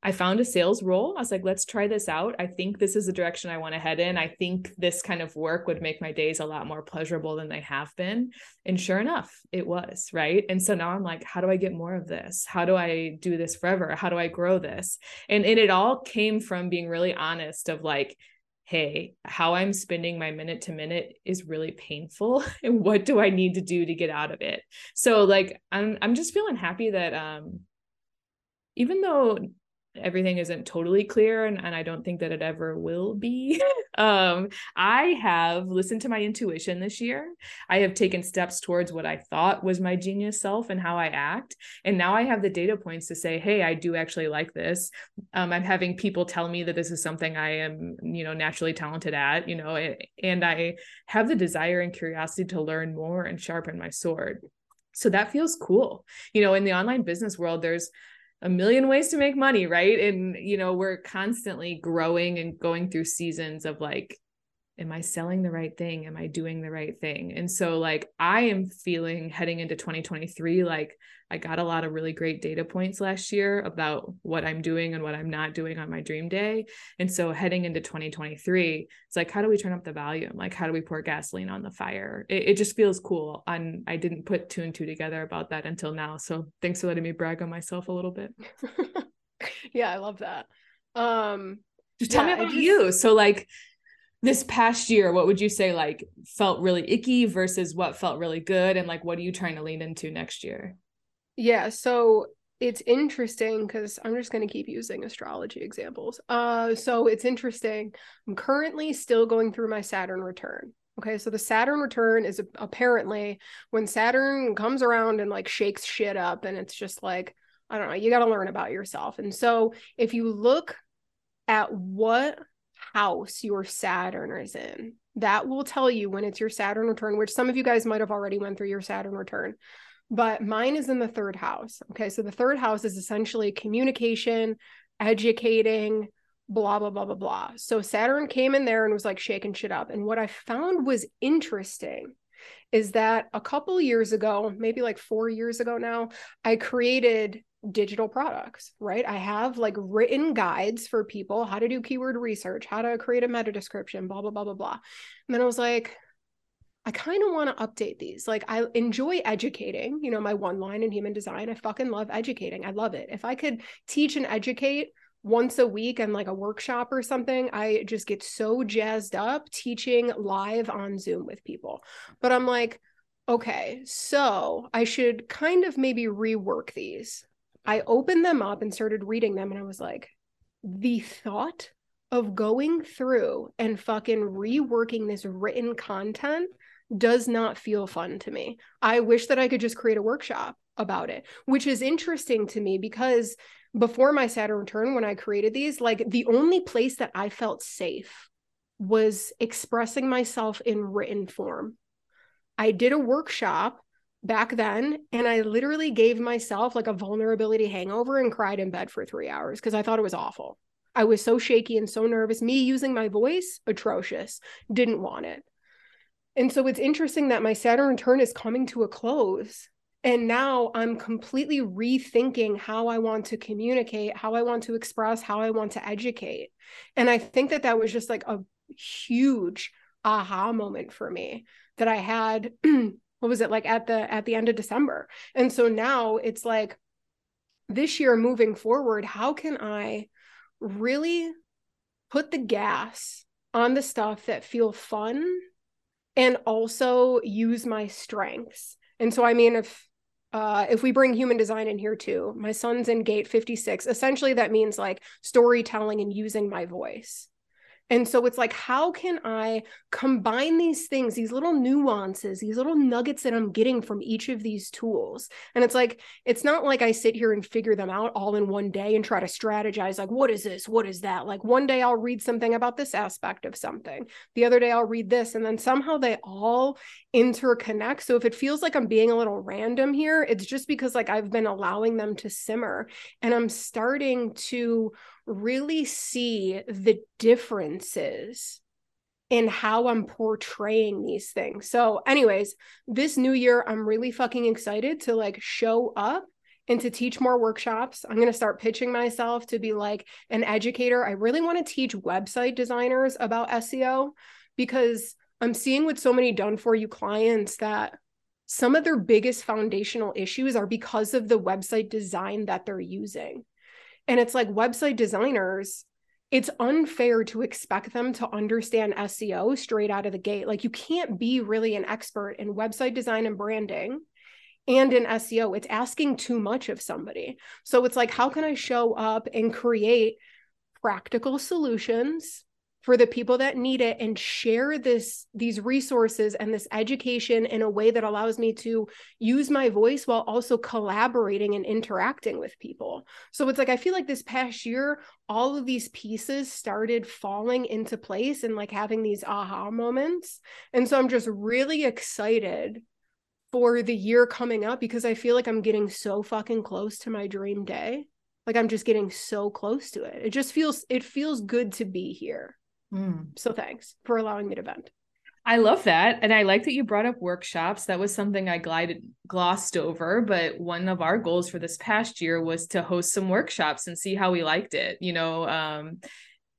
I found a sales role. I was like, let's try this out. I think this is the direction I want to head in. I think this kind of work would make my days a lot more pleasurable than they have been. And sure enough, it was. Right. And so now I'm like, how do I get more of this? How do I do this forever? How do I grow this? And, and it all came from being really honest of like, hey, how I'm spending my minute to minute is really painful. and what do I need to do to get out of it? So like I'm I'm just feeling happy that um even though everything isn't totally clear and, and i don't think that it ever will be um i have listened to my intuition this year. I have taken steps towards what i thought was my genius self and how i act. And now i have the data points to say hey i do actually like this. Um, i'm having people tell me that this is something i am you know naturally talented at you know and i have the desire and curiosity to learn more and sharpen my sword. So that feels cool. You know in the online business world there's a million ways to make money, right? And you know, we're constantly growing and going through seasons of like am I selling the right thing? Am I doing the right thing? And so like I am feeling heading into 2023 like I got a lot of really great data points last year about what I'm doing and what I'm not doing on my dream day. And so heading into 2023, it's like, how do we turn up the volume? Like, how do we pour gasoline on the fire? It, it just feels cool. And I didn't put two and two together about that until now. So thanks for letting me brag on myself a little bit. yeah, I love that. Um, just tell yeah, me about just... you. So like, this past year what would you say like felt really icky versus what felt really good and like what are you trying to lean into next year yeah, so it's interesting because I'm just going to keep using astrology examples. Uh, so it's interesting. I'm currently still going through my Saturn return. Okay, so the Saturn return is apparently when Saturn comes around and like shakes shit up, and it's just like, I don't know, you got to learn about yourself. And so if you look at what house your Saturn is in. That will tell you when it's your Saturn return, which some of you guys might have already went through your Saturn return. But mine is in the third house. Okay. So the third house is essentially communication, educating, blah, blah, blah, blah, blah. So Saturn came in there and was like shaking shit up. And what I found was interesting is that a couple years ago, maybe like four years ago now, I created digital products, right? I have like written guides for people how to do keyword research, how to create a meta description, blah, blah, blah, blah, blah. And then I was like, I kind of want to update these. Like, I enjoy educating, you know, my one line in human design. I fucking love educating. I love it. If I could teach and educate once a week and like a workshop or something, I just get so jazzed up teaching live on Zoom with people. But I'm like, okay, so I should kind of maybe rework these. I opened them up and started reading them, and I was like, the thought of going through and fucking reworking this written content does not feel fun to me. I wish that I could just create a workshop about it, which is interesting to me because before my Saturn return, when I created these, like the only place that I felt safe was expressing myself in written form. I did a workshop back then and I literally gave myself like a vulnerability hangover and cried in bed for three hours because I thought it was awful. I was so shaky and so nervous. Me using my voice, atrocious. Didn't want it. And so it's interesting that my Saturn return is coming to a close. And now I'm completely rethinking how I want to communicate, how I want to express, how I want to educate. And I think that that was just like a huge aha moment for me that I had what was it like at the at the end of December. And so now it's like this year moving forward, how can I really put the gas on the stuff that feel fun and also use my strengths. And so, I mean, if uh, if we bring human design in here too, my sun's in gate 56. Essentially, that means like storytelling and using my voice. And so it's like, how can I combine these things, these little nuances, these little nuggets that I'm getting from each of these tools? And it's like, it's not like I sit here and figure them out all in one day and try to strategize, like, what is this? What is that? Like, one day I'll read something about this aspect of something. The other day I'll read this. And then somehow they all interconnect. So if it feels like I'm being a little random here, it's just because like I've been allowing them to simmer and I'm starting to really see the differences in how I'm portraying these things. So, anyways, this new year, I'm really fucking excited to like show up and to teach more workshops. I'm going to start pitching myself to be like an educator. I really want to teach website designers about SEO because I'm seeing with so many done for you clients that some of their biggest foundational issues are because of the website design that they're using. And it's like website designers, it's unfair to expect them to understand SEO straight out of the gate. Like you can't be really an expert in website design and branding and in SEO. It's asking too much of somebody. So it's like, how can I show up and create practical solutions for the people that need it and share this these resources and this education in a way that allows me to use my voice while also collaborating and interacting with people. So it's like i feel like this past year all of these pieces started falling into place and like having these aha moments. And so i'm just really excited for the year coming up because i feel like i'm getting so fucking close to my dream day. Like i'm just getting so close to it. It just feels it feels good to be here Mm. So thanks for allowing me to vent. I love that. And I like that you brought up workshops. That was something I glided glossed over, but one of our goals for this past year was to host some workshops and see how we liked it. You know, um,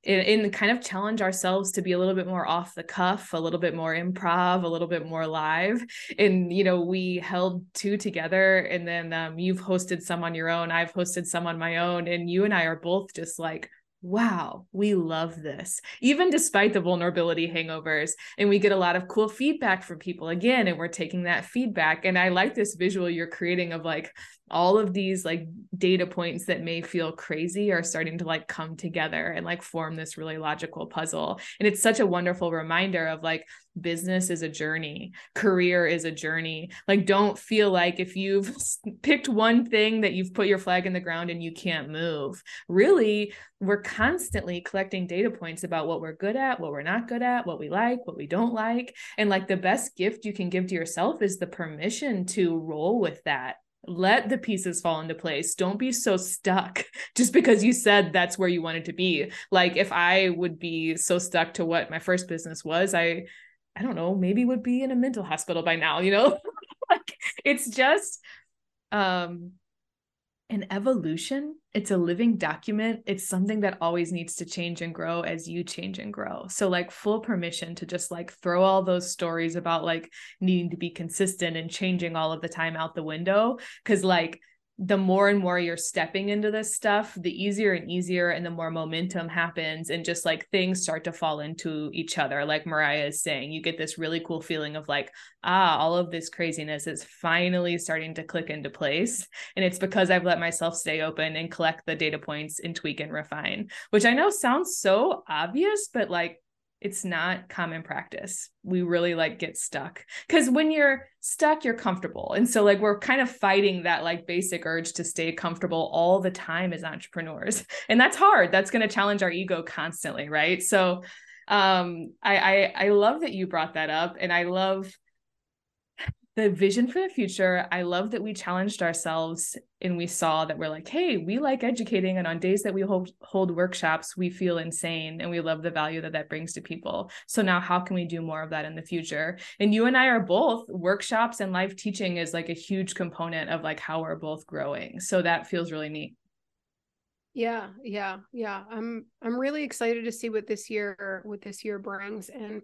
in and, kind of challenge ourselves to be a little bit more off the cuff, a little bit more improv, a little bit more live. And you know, we held two together, and then um, you've hosted some on your own. I've hosted some on my own, and you and I are both just like wow, we love this, even despite the vulnerability hangovers. And we get a lot of cool feedback from people again, and we're taking that feedback. And I like this visual you're creating of like all of these like data points that may feel crazy are starting to like come together and like form this really logical puzzle. And it's such a wonderful reminder of like business is a journey career is a journey. Like don't feel like if you've picked one thing that you've put your flag in the ground and you can't move. Really we're constantly collecting data points about what we're good at what we're not good at what we like what we don't like. And like the best gift you can give to yourself is the permission to roll with that let the pieces fall into place. Don't be so stuck just because you said that's where you wanted to be. Like if i would be so stuck to what my first business was i i don't know maybe would be in a mental hospital by now you know? Like it's just um an evolution. It's a living document. It's something that always needs to change and grow as you change and grow. So like full permission to just like throw all those stories about like needing to be consistent and changing all of the time out the window. Cuz like the more and more you're stepping into this stuff, the easier and easier, and the more momentum happens, and just like things start to fall into each other. Like Mariah is saying, you get this really cool feeling of like, ah, all of this craziness is finally starting to click into place. And it's because I've let myself stay open and collect the data points and tweak and refine, which I know sounds so obvious, but like it's not common practice. We really like get stuck because when you're stuck, you're comfortable. And so, like, we're kind of fighting that like basic urge to stay comfortable all the time as entrepreneurs. And that's hard. That's going to challenge our ego constantly. Right. So, um, I, I, I love that you brought that up. And I love the vision for the future. I love that we challenged ourselves and we saw that we're like, hey, we like educating. And on days that we hold, hold workshops, we feel insane and we love the value that that brings to people. So now, how can we do more of that in the future? And you and I are both workshops and live teaching is like a huge component of like how we're both growing. So that feels really neat. Yeah, yeah, yeah. I'm I'm really excited to see what this year what this year brings and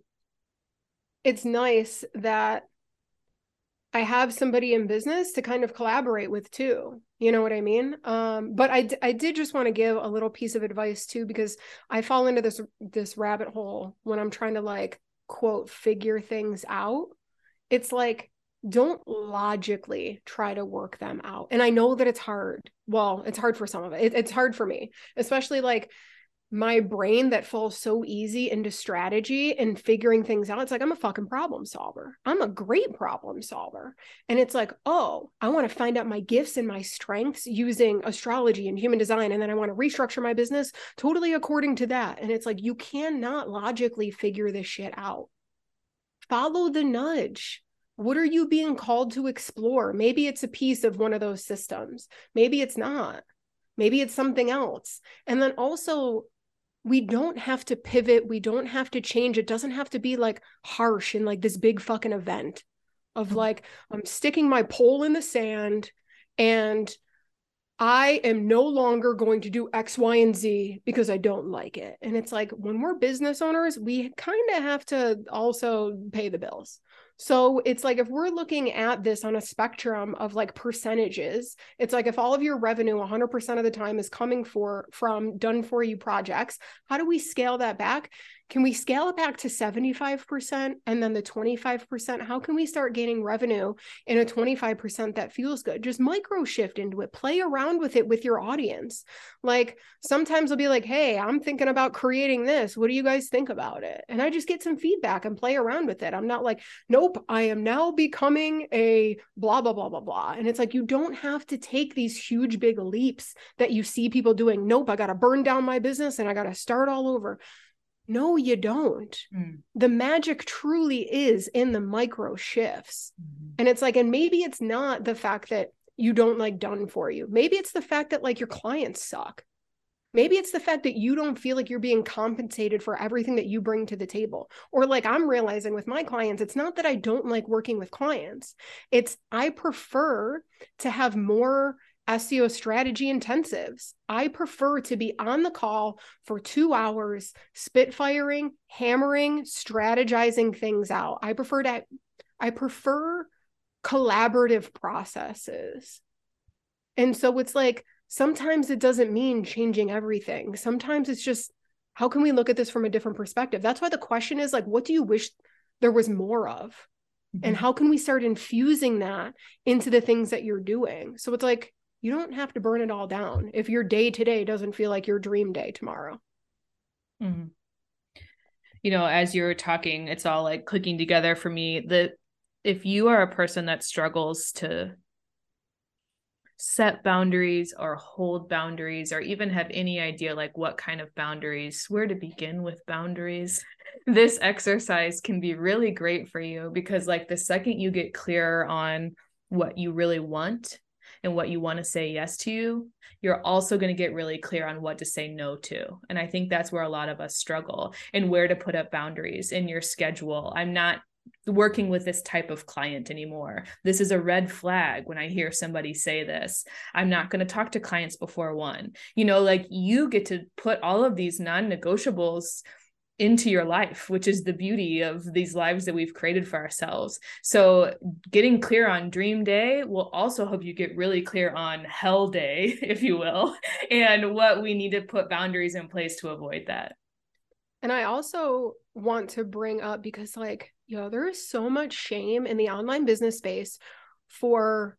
it's nice that I have somebody in business to kind of collaborate with too. You know what I mean? Um, but I, I did just want to give a little piece of advice too, because I fall into this, this rabbit hole when I'm trying to like quote, figure things out. It's like, don't logically try to work them out. And I know that it's hard. Well, it's hard for some of it. it it's hard for me, especially like my brain that falls so easy into strategy and figuring things out. It's like, I'm a fucking problem solver. I'm a great problem solver. And it's like, oh, I want to find out my gifts and my strengths using astrology and human design. And then I want to restructure my business totally according to that. And it's like, you cannot logically figure this shit out. Follow the nudge. What are you being called to explore? Maybe it's a piece of one of those systems. Maybe it's not. Maybe it's something else. And then also we don't have to pivot. We don't have to change. It doesn't have to be like harsh in like this big fucking event of mm-hmm. like, I'm sticking my pole in the sand and I am no longer going to do X, Y, and Z because I don't like it. And it's like when we're business owners, we kind of have to also pay the bills. So it's like if we're looking at this on a spectrum of like percentages, it's like if all of your revenue 100% of the time is coming for from done for you projects, how do we scale that back? Can we scale it back to 75% and then the 25%? How can we start gaining revenue in a 25% that feels good? Just micro shift into it, play around with it with your audience. Like sometimes I'll be like, hey, I'm thinking about creating this. What do you guys think about it? And I just get some feedback and play around with it. I'm not like, nope, I am now becoming a blah, blah, blah, blah, blah. And it's like, you don't have to take these huge, big leaps that you see people doing. Nope, I got to burn down my business and I got to start all over. No, you don't. Mm. The magic truly is in the micro shifts. Mm-hmm. And it's like, and maybe it's not the fact that you don't like done for you. Maybe it's the fact that like your clients suck. Maybe it's the fact that you don't feel like you're being compensated for everything that you bring to the table. Or like I'm realizing with my clients, it's not that I don't like working with clients. It's I prefer to have more SEO strategy intensives. I prefer to be on the call for two hours, spitfiring, hammering, strategizing things out. I prefer to, I prefer collaborative processes. And so it's like sometimes it doesn't mean changing everything. Sometimes it's just how can we look at this from a different perspective? That's why the question is like, what do you wish there was more of? Mm-hmm. And how can we start infusing that into the things that you're doing? So it's like, you don't have to burn it all down if your day today doesn't feel like your dream day tomorrow. Mm-hmm. You know, as you're talking, it's all like clicking together for me. That if you are a person that struggles to set boundaries or hold boundaries or even have any idea like what kind of boundaries where to begin with boundaries this exercise can be really great for you because like the second you get clear on what you really want and what you want to say yes to you're also going to get really clear on what to say no to and i think that's where a lot of us struggle and where to put up boundaries in your schedule i'm not working with this type of client anymore. This is a red flag when I hear somebody say this. I'm not going to talk to clients before one. You know, like you get to put all of these non negotiables into your life, which is the beauty of these lives that we've created for ourselves. So, getting clear on dream day will also help you get really clear on hell day, if you will, and what we need to put boundaries in place to avoid that. And I also want to bring up because, like, yo, there is so much shame in the online business space for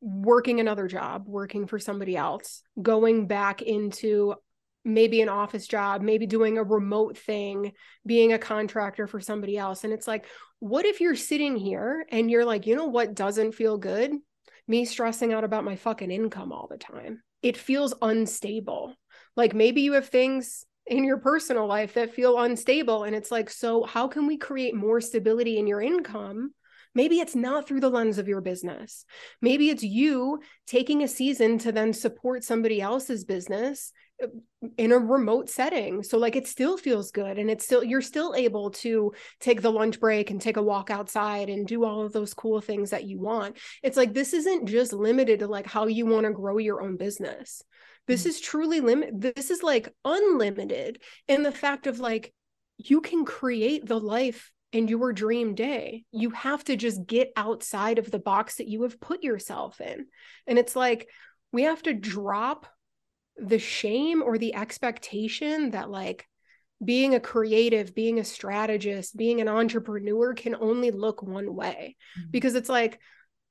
working another job, working for somebody else, going back into maybe an office job, maybe doing a remote thing, being a contractor for somebody else. And it's like, what if you're sitting here and you're like, you know what doesn't feel good? Me stressing out about my fucking income all the time. It feels unstable. Like maybe you have things in your personal life that feel unstable. And it's like, so how can we create more stability in your income? Maybe it's not through the lens of your business. Maybe it's you taking a season to then support somebody else's business in a remote setting. So like it still feels good and it's still you're still able to take the lunch break and take a walk outside and do all of those cool things that you want. It's like this isn't just limited to like how you want to grow your own business. This mm. is truly limit. This is like unlimited in the fact of like you can create the life in your dream day. You have to just get outside of the box that you have put yourself in. And it's like we have to drop the shame or the expectation that like being a creative, being a strategist, being an entrepreneur can only look one way. Mm-hmm. Because it's like,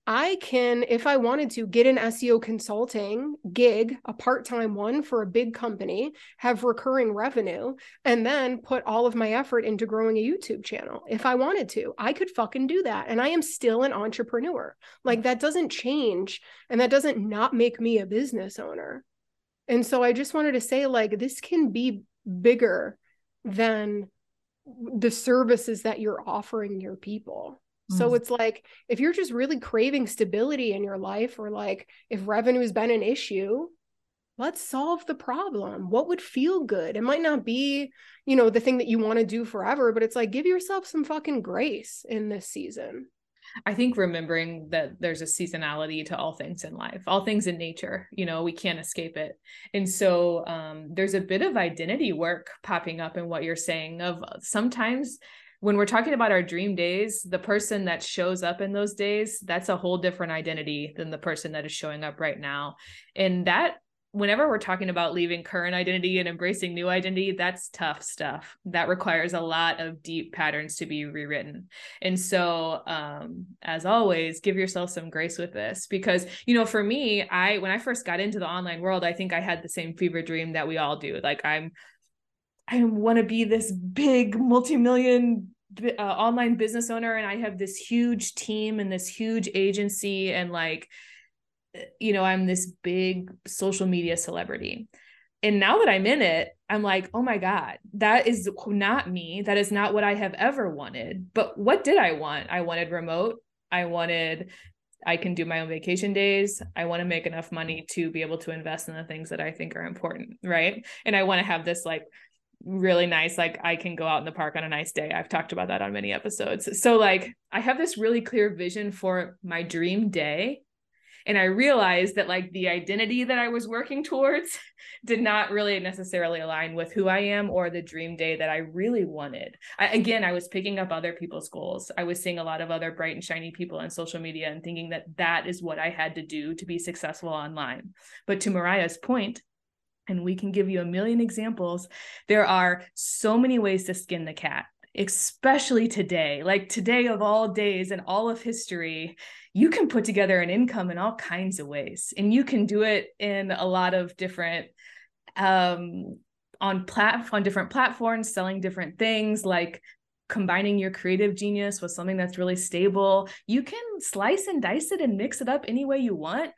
I can, if I wanted to, get an SEO consulting gig, a part time one for a big company, have recurring revenue, and then put all of my effort into growing a YouTube channel. If I wanted to, I could fucking do that. And I am still an entrepreneur. Like that doesn't change and that doesn't not make me a business owner. And so I just wanted to say, like, this can be bigger than the services that you're offering your people. So mm. it's like if you're just really craving stability in your life, or like if revenue has been an issue, let's solve the problem. What would feel good? It might not be, you know, the thing that you want to do forever, but it's like give yourself some fucking grace in this season. I think remembering that there's a seasonality to all things in life, all things in nature, you know, we can't escape it. And so um, there's a bit of identity work popping up in what you're saying of sometimes when we're talking about our dream days, the person that shows up in those days, that's a whole different identity than the person that is showing up right now. And that whenever we're talking about leaving current identity and embracing new identity, that's tough stuff. That requires a lot of deep patterns to be rewritten. And so, um, as always, give yourself some grace with this because, you know, for me, I, when I first got into the online world, I think I had the same fever dream that we all do. Like, I'm, I want to be this big multi-million uh, online business owner and I have this huge team and this huge agency and like you know I'm this big social media celebrity. And now that I'm in it, I'm like, "Oh my god, that is not me. That is not what I have ever wanted." But what did I want? I wanted remote. I wanted I can do my own vacation days. I want to make enough money to be able to invest in the things that I think are important, right? And I want to have this like really nice like i can go out in the park on a nice day i've talked about that on many episodes so like i have this really clear vision for my dream day and i realized that like the identity that i was working towards did not really necessarily align with who i am or the dream day that i really wanted I, again i was picking up other people's goals i was seeing a lot of other bright and shiny people on social media and thinking that that is what i had to do to be successful online but to mariah's point and we can give you a million examples. There are so many ways to skin the cat. Especially today, like today of all days and all of history, you can put together an income in all kinds of ways. And you can do it in a lot of different um on plat on different platforms selling different things like combining your creative genius with something that's really stable you can slice and dice it and mix it up any way you want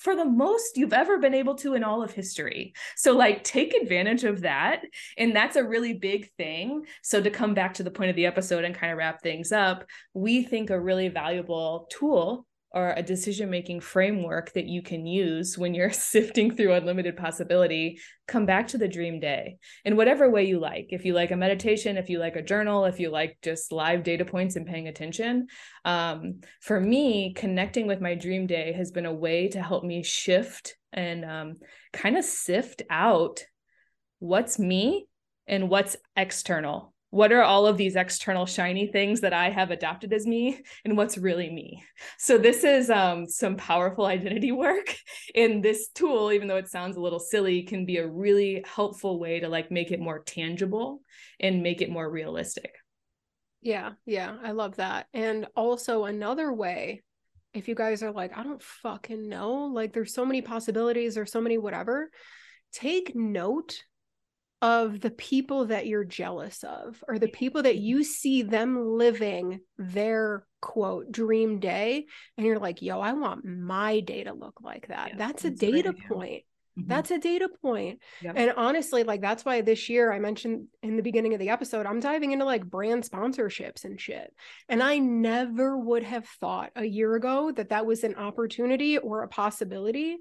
for the most you've ever been able to in all of history. So, like, take advantage of that. And that's a really big thing. So, to come back to the point of the episode and kind of wrap things up, we think a really valuable tool or a decision making framework that you can use when you're sifting through unlimited possibility, come back to the dream day in whatever way you like. If you like a meditation, if you like a journal, if you like just live data points and paying attention. Um, for me, connecting with my dream day has been a way to help me shift and um, kind of sift out what's me and what's external what are all of these external shiny things that I have adopted as me and what's really me? So this is um, some powerful identity work And this tool, even though it sounds a little silly, can be a really helpful way to like make it more tangible and make it more realistic. Yeah, yeah, I love that. And also another way, if you guys are like, I don't fucking know, like there's so many possibilities or so many whatever, take note of the people that you're jealous of or the people that you see them living their quote dream day and you're like yo i want my day to look like that. Yeah, that's, a data point. Mm-hmm. that's a data point. And honestly like that's why this year i mentioned in the beginning of the episode i'm diving into like brand sponsorships and shit. And i never would have thought a year ago that that was an opportunity or a possibility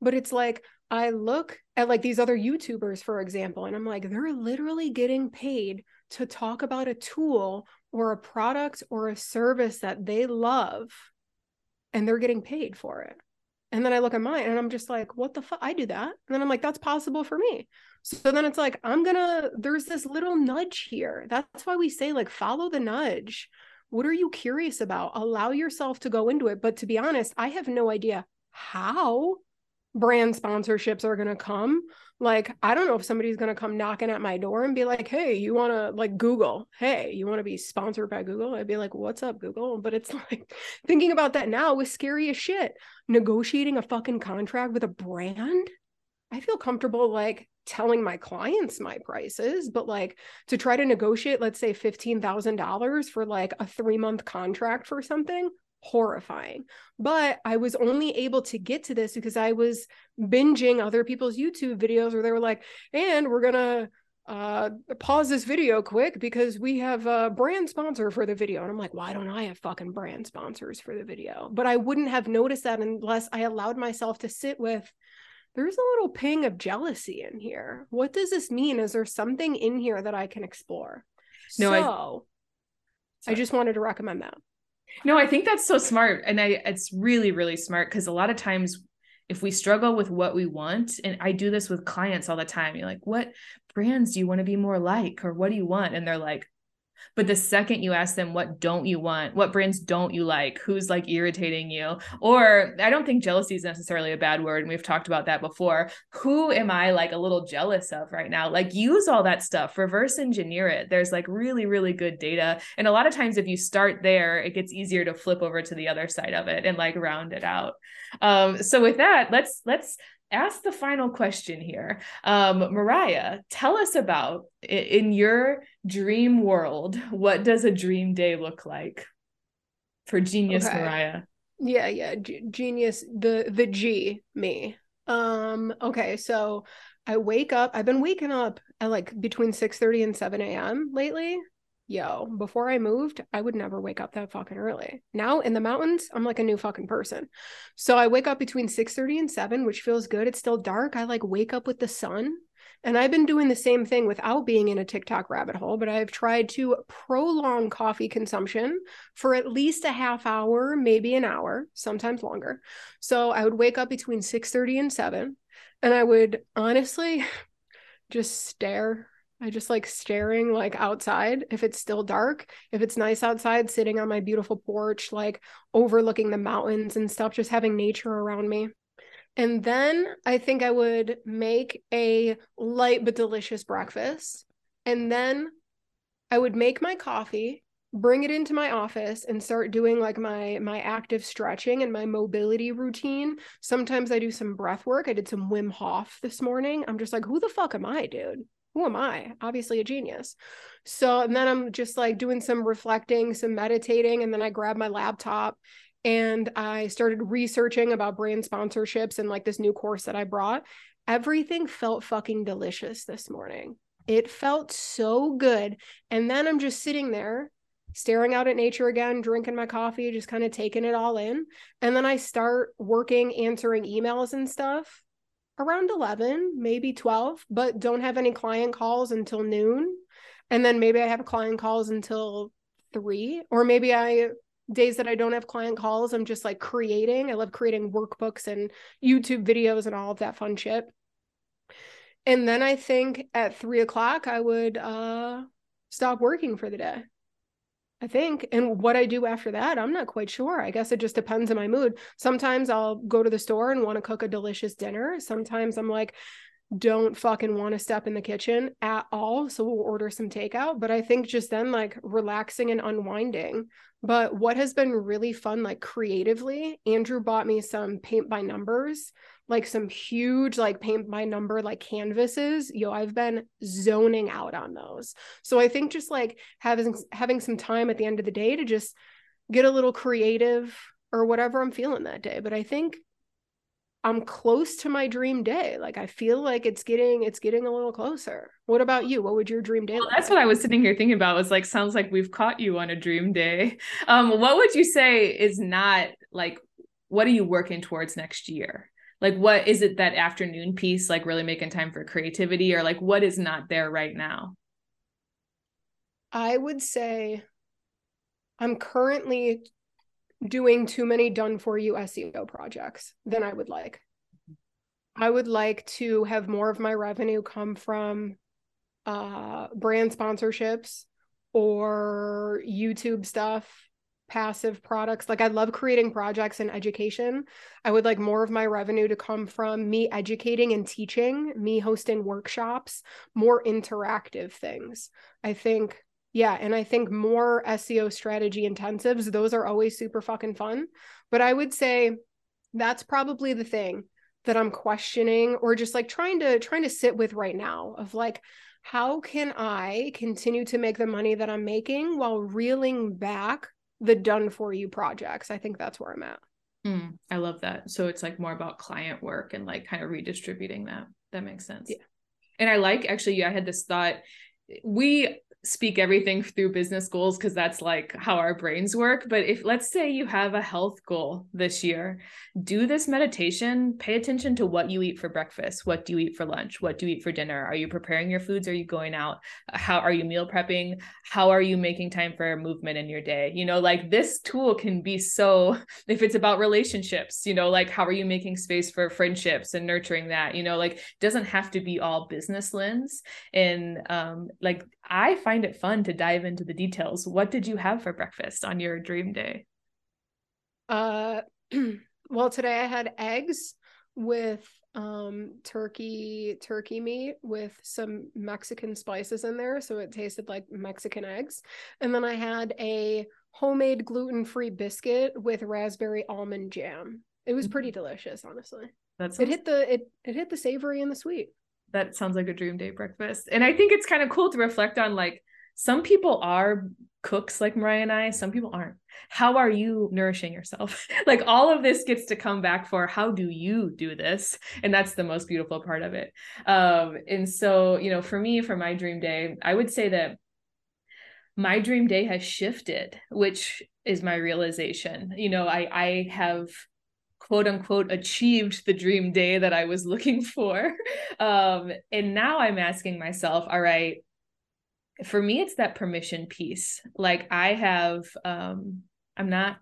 but it's like I look at like these other YouTubers, for example, and I'm like, they're literally getting paid to talk about a tool or a product or a service that they love, and they're getting paid for it. And then I look at mine and I'm just like, what the fuck? I do that. And then I'm like, that's possible for me. So then it's like, I'm gonna, there's this little nudge here. That's why we say, like, follow the nudge. What are you curious about? Allow yourself to go into it. But to be honest, I have no idea how brand sponsorships are going to come. Like i don't know if somebody's going to come knocking at my door and be like hey you want to like google? Hey you want to be sponsored by google? I'd be like what's up google? But it's like thinking about that now was scary as shit. Negotiating a fucking contract with a brand? I feel comfortable like telling my clients my prices but like to try to negotiate let's say $15000 for like a 3 month contract for something horrifying. But I was only able to get to this because I was binging other people's YouTube videos where they were like, and we're going to uh pause this video quick because we have a brand sponsor for the video. And i'm like why don't i have fucking brand sponsors for the video? But i wouldn't have noticed that unless i allowed myself to sit with there's a little ping of jealousy in here. What does this mean? Is there something in here that i can explore? No so I, I just wanted to recommend that no, I think that's so smart. And I it's really, really smart because a lot of times if we struggle with what we want, and I do this with clients all the time, you're like, what brands do you want to be more like? Or what do you want? And they're like, but the second you ask them, what don't you want? What brands don't you like? Who's like irritating you? Or I don't think jealousy is necessarily a bad word. And we've talked about that before. Who am I like a little jealous of right now? Like use all that stuff, reverse engineer it. There's like really, really good data. And a lot of times if you start there, it gets easier to flip over to the other side of it and like round it out. Um, so with that, let's let's ask the final question here. Um, Mariah, tell us about in your dream world, what does a dream day look like for genius okay. Mariah? Yeah, yeah, G- genius the the G me. Um okay, so I wake up. I've been waking up at like between 6 30 and 7 a.m. lately yo, before I moved, I would never wake up that fucking early. Now in the mountains, I'm like a new fucking person. So I wake up between 6:30 and 7, which feels good. It's still dark. I like wake up with the sun. And I've been doing the same thing without being in a TikTok rabbit hole, but I've tried to prolong coffee consumption for at least a half hour, maybe an hour, sometimes longer. So I would wake up between 6:30 and 7, and I would honestly just stare I just like staring like outside if it's still dark. If it's nice outside, sitting on my beautiful porch, like overlooking the mountains and stuff, just having nature around me. And then I think I would make a light but delicious breakfast. And then I would make my coffee, bring it into my office and start doing like my my active stretching and my mobility routine. Sometimes I do some breath work. I did some Wim Hof this morning. I'm just like, who the fuck am I, dude? Who am I? Obviously a genius. So, and then I'm just like doing some reflecting, some meditating, and then I grab my laptop and I started researching about brand sponsorships and like this new course that I brought. Everything felt fucking delicious this morning. It felt so good. And then I'm just sitting there staring out at nature again, drinking my coffee, just kind of taking it all in. And then I start working, answering emails and stuff around 11, maybe 12, but don't have any client calls until noon. And then maybe I have client calls until three, or maybe I days that I don't have client calls, I'm just like creating. I love creating workbooks and YouTube videos and all of that fun shit. And then I think at three o'clock, I would uh, stop working for the day. I think. And what I do after that, I'm not quite sure. I guess it just depends on my mood. Sometimes I'll go to the store and want to cook a delicious dinner. Sometimes I'm like, don't fucking want to step in the kitchen at all. So we'll order some takeout. But I think just then, like relaxing and unwinding. But what has been really fun, like creatively, Andrew bought me some paint by numbers like some huge like paint by number like canvases. Yo i've been zoning out on those. So i think just like having having some time at the end of the day to just get a little creative or whatever i'm feeling that day. But i think i'm close to my dream day. Like i feel like it's getting it's getting a little closer. What about you? What would your dream day well, that's like? what i was sitting here thinking about was like sounds like we've caught you on a dream day. Um what would you say is not like what are you working towards next year like what is it that afternoon piece like really making time for creativity or like what is not there right now? I would say i'm currently doing too many done for you seo projects than i would like. I would like to have more of my revenue come from uh brand sponsorships or youtube stuff passive products. Like I love creating projects in education. I would like more of my revenue to come from me educating and teaching, me hosting workshops, more interactive things. I think yeah, and I think more SEO strategy intensives, those are always super fucking fun. But I would say that's probably the thing that I'm questioning or just like trying to trying to sit with right now of like how can I continue to make the money that I'm making while reeling back the done for you projects. I think that's where I'm at. Mm, I love that. So it's like more about client work and like kind of redistributing that. That makes sense. Yeah. And I like actually, yeah, I had this thought. We speak everything through business goals because that's like how our brains work. But if let's say you have a health goal this year, do this meditation, pay attention to what you eat for breakfast, what do you eat for lunch, what do you eat for dinner? Are you preparing your foods? Are you going out? How are you meal prepping? How are you making time for movement in your day? You know, like this tool can be so if it's about relationships, you know, like how are you making space for friendships and nurturing that? You know, like doesn't have to be all business lens. And um like I find it fun to dive into the details. What did you have for breakfast on your dream day? Uh, well, today I had eggs with um turkey turkey meat with some mexican spices in there so it tasted like mexican eggs and then i had a homemade gluten-free biscuit with raspberry almond jam it was pretty mm-hmm. delicious honestly that's it hit the it it hit the savory and the sweet that sounds like a dream day breakfast. And I think it's kind of cool to reflect on like some people are cooks like Mariah and I, some people aren't. How are you nourishing yourself? like all of this gets to come back for how do you do this? And that's the most beautiful part of it. Um, and so, you know, for me, for my dream day, I would say that my dream day has shifted, which is my realization. You know, I I have quote unquote achieved the dream day that I was looking for. Um, and now I'm asking myself, all right, for me, it's that permission piece. Like I have, um, I'm not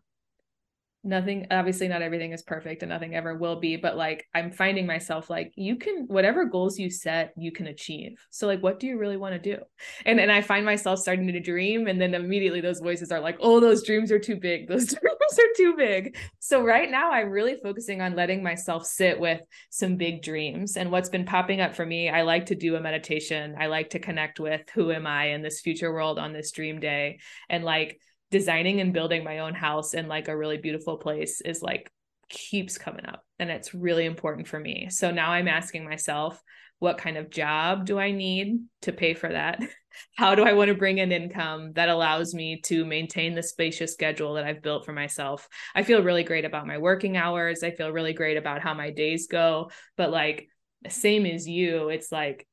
nothing obviously not everything is perfect and nothing ever will be but like i'm finding myself like you can whatever goals you set you can achieve. So like what do you really want to do? And and i find myself starting to dream and then immediately those voices are like oh those dreams are too big. Those dreams are too big. So right now i'm really focusing on letting myself sit with some big dreams. And what's been popping up for me i like to do a meditation. I like to connect with who am i in this future world on this dream day. And like designing and building my own house in like a really beautiful place is like keeps coming up and it's really important for me. So now I'm asking myself, what kind of job do I need to pay for that? How do I want to bring in income that allows me to maintain the spacious schedule that I've built for myself? I feel really great about my working hours. I feel really great about how my days go. But like, same as you, it's like,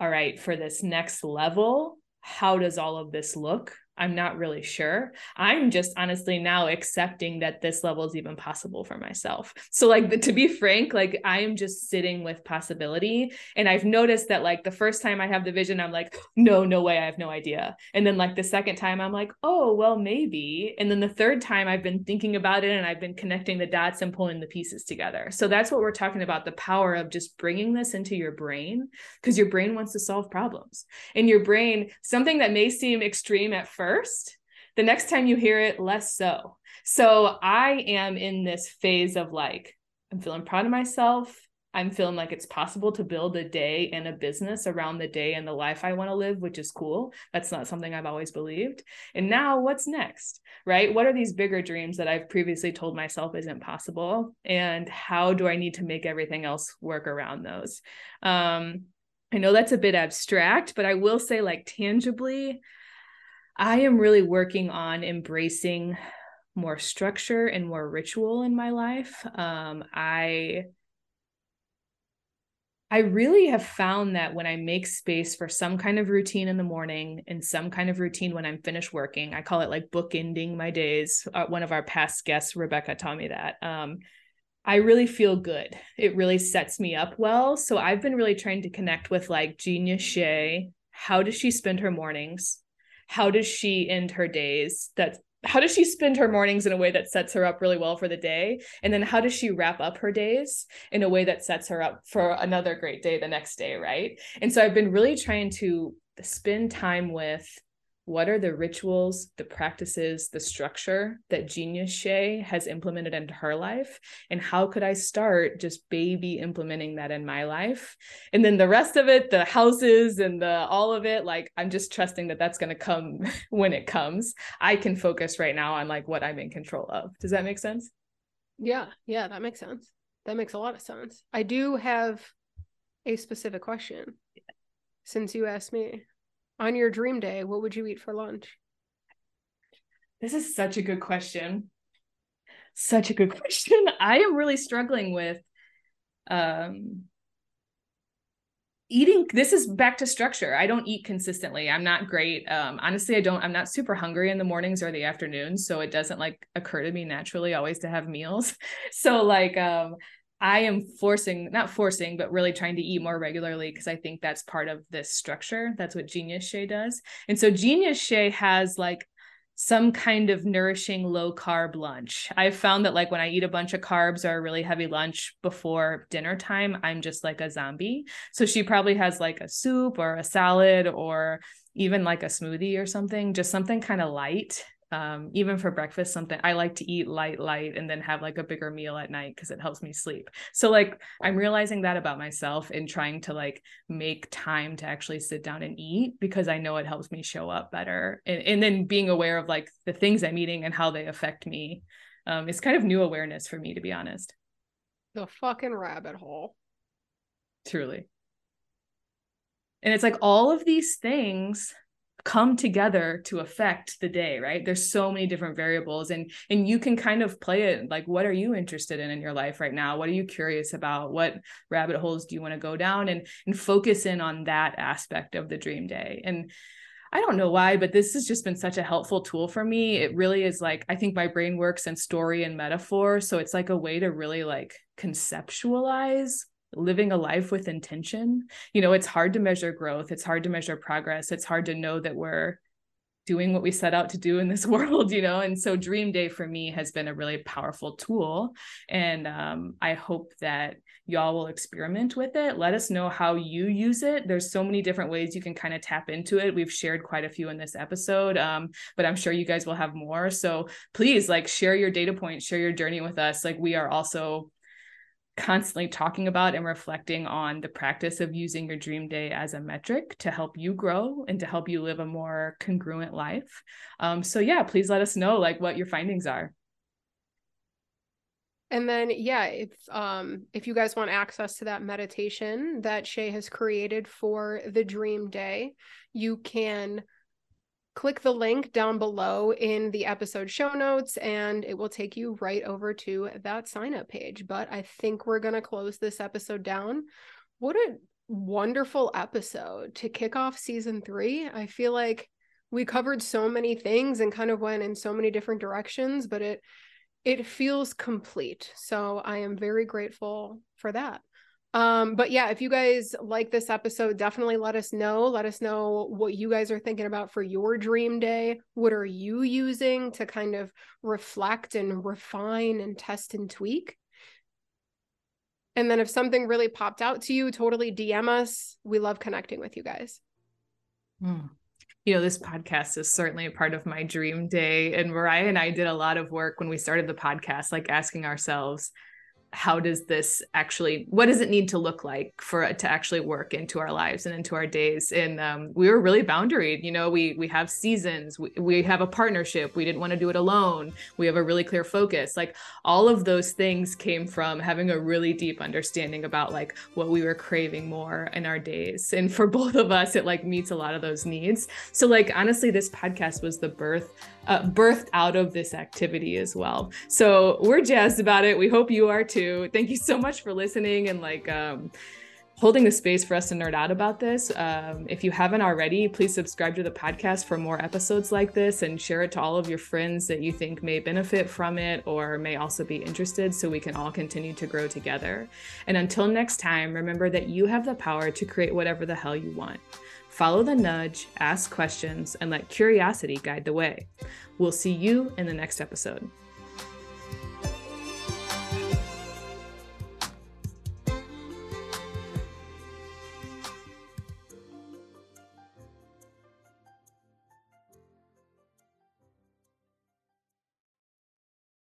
all right, for this next level, how does all of this look? I'm not really sure. I'm just honestly now accepting that this level is even possible for myself. So, like, to be frank, like, I am just sitting with possibility. And I've noticed that, like, the first time I have the vision, I'm like, no, no way, I have no idea. And then, like, the second time, I'm like, oh, well, maybe. And then the third time, I've been thinking about it and I've been connecting the dots and pulling the pieces together. So, that's what we're talking about the power of just bringing this into your brain because your brain wants to solve problems. And your brain, something that may seem extreme at first, first, the next time you hear it, less so. So I am in this phase of like, I'm feeling proud of myself. I'm feeling like it's possible to build a day and a business around the day and the life I want to live, which is cool. That's not something I've always believed. And now what's next? Right? What are these bigger dreams that I've previously told myself isn't possible? And how do I need to make everything else work around those? Um, I know that's a bit abstract, but I will say, like, tangibly, I am really working on embracing more structure and more ritual in my life. Um, I I really have found that when I make space for some kind of routine in the morning and some kind of routine when I'm finished working, I call it like bookending my days. Uh, one of our past guests, Rebecca, taught me that. Um, I really feel good. It really sets me up well. So I've been really trying to connect with like Genius Shay. How does she spend her mornings? How does she end her days? That how does she spend her mornings in a way that sets her up really well for the day? And then how does she wrap up her days in a way that sets her up for another great day the next day right? And so i've been really trying to spend time with what are the rituals, the practices, the structure that Genius Shay has implemented into her life? And how could I start just baby implementing that in my life? And then the rest of it, the houses and the all of it, like I'm just trusting that that's going to come when it comes. I can focus right now on like what I'm in control of. Does that make sense? Yeah, yeah, that makes sense. That makes a lot of sense. I do have a specific question since you asked me on your dream day, what would you eat for lunch? This is such a good question. Such a good question. I am really struggling with um eating this is back to structure i don't eat consistently i'm not great um honestly i don't i'm not super hungry in the mornings or the afternoons so it doesn't like occur to me naturally always to have meals so like um I am forcing, not forcing, but really trying to eat more regularly because I think that's part of this structure. That's what Genius Shay does. And so Genius Shay has like some kind of nourishing low carb lunch. I've found that like when I eat a bunch of carbs or a really heavy lunch before dinner time, I'm just like a zombie. So she probably has like a soup or a salad or even like a smoothie or something, just something kind of light um even for breakfast something i like to eat light light and then have like a bigger meal at night because it helps me sleep. So like i'm realizing that about myself and trying to like make time to actually sit down and eat because i know it helps me show up better. And, and then being aware of like the things i'm eating and how they affect me um it's kind of new awareness for me to be honest. The fucking rabbit hole. Truly. And it's like all of these things come together to affect the day right there's so many different variables and and you can kind of play it like what are you interested in in your life right now what are you curious about what rabbit holes do you want to go down and and focus in on that aspect of the dream day and I don't know why, but this has just been such a helpful tool for me. It really is like, I think my brain works in story and metaphor. So it's like a way to really like conceptualize living a life with intention you know it's hard to measure growth it's hard to measure progress it's hard to know that we're doing what we set out to do in this world, you know? And so Dream Day for me has been a really powerful tool. And um, I hope that y'all will experiment with it. Let us know how you use it. There's so many different ways you can kind of tap into it. We've shared quite a few in this episode, um, but I'm sure you guys will have more. So please, like, share your data points, share your journey with us. Like, we are also constantly talking about and reflecting on the practice of using your dream day as a metric to help you grow and to help you live a more congruent life. Um, so yeah, please let us know like what your findings are. And then yeah, if um if you guys want access to that meditation that Shay has created for the dream day, you can click the link down below in the episode show notes and it will take you right over to that sign up page. But I think we're going to close this episode down. What a wonderful episode to kick off season three. I feel like we covered so many things and kind of went in so many different directions, but it it feels complete. So I am very grateful for that. Um, but yeah, if you guys like this episode, definitely let us know. Let us know what you guys are thinking about for your dream day. What are you using to kind of reflect and refine and test and tweak? And then if something really popped out to you, totally DM us. We love connecting with you guys. Hmm. You know, this podcast is certainly a part of my dream day. And Mariah and I did a lot of work when we started the podcast, like asking ourselves, how does this actually what does it need to look like for it to actually work into our lives and into our days? And um, we were really boundaried you know we we have seasons we, we have a partnership we didn't want to do it alone we have a really clear focus. Like all of those things came from having a really deep understanding about like what we were craving more in our days. And for both of us it like meets a lot of those needs. So like honestly this podcast was the birth uh, birthed out of this activity as well. So we're jazzed about it. We hope you are too. Thank you so much for listening and like um, holding the space for us to nerd out about this. Um, if you haven't already, please subscribe to the podcast for more episodes like this and share it to all of your friends that you think may benefit from it or may also be interested so we can all continue to grow together. And until next time, remember that you have the power to create whatever the hell you want. Follow the nudge, ask questions, and let curiosity guide the way. We'll see you in the next episode.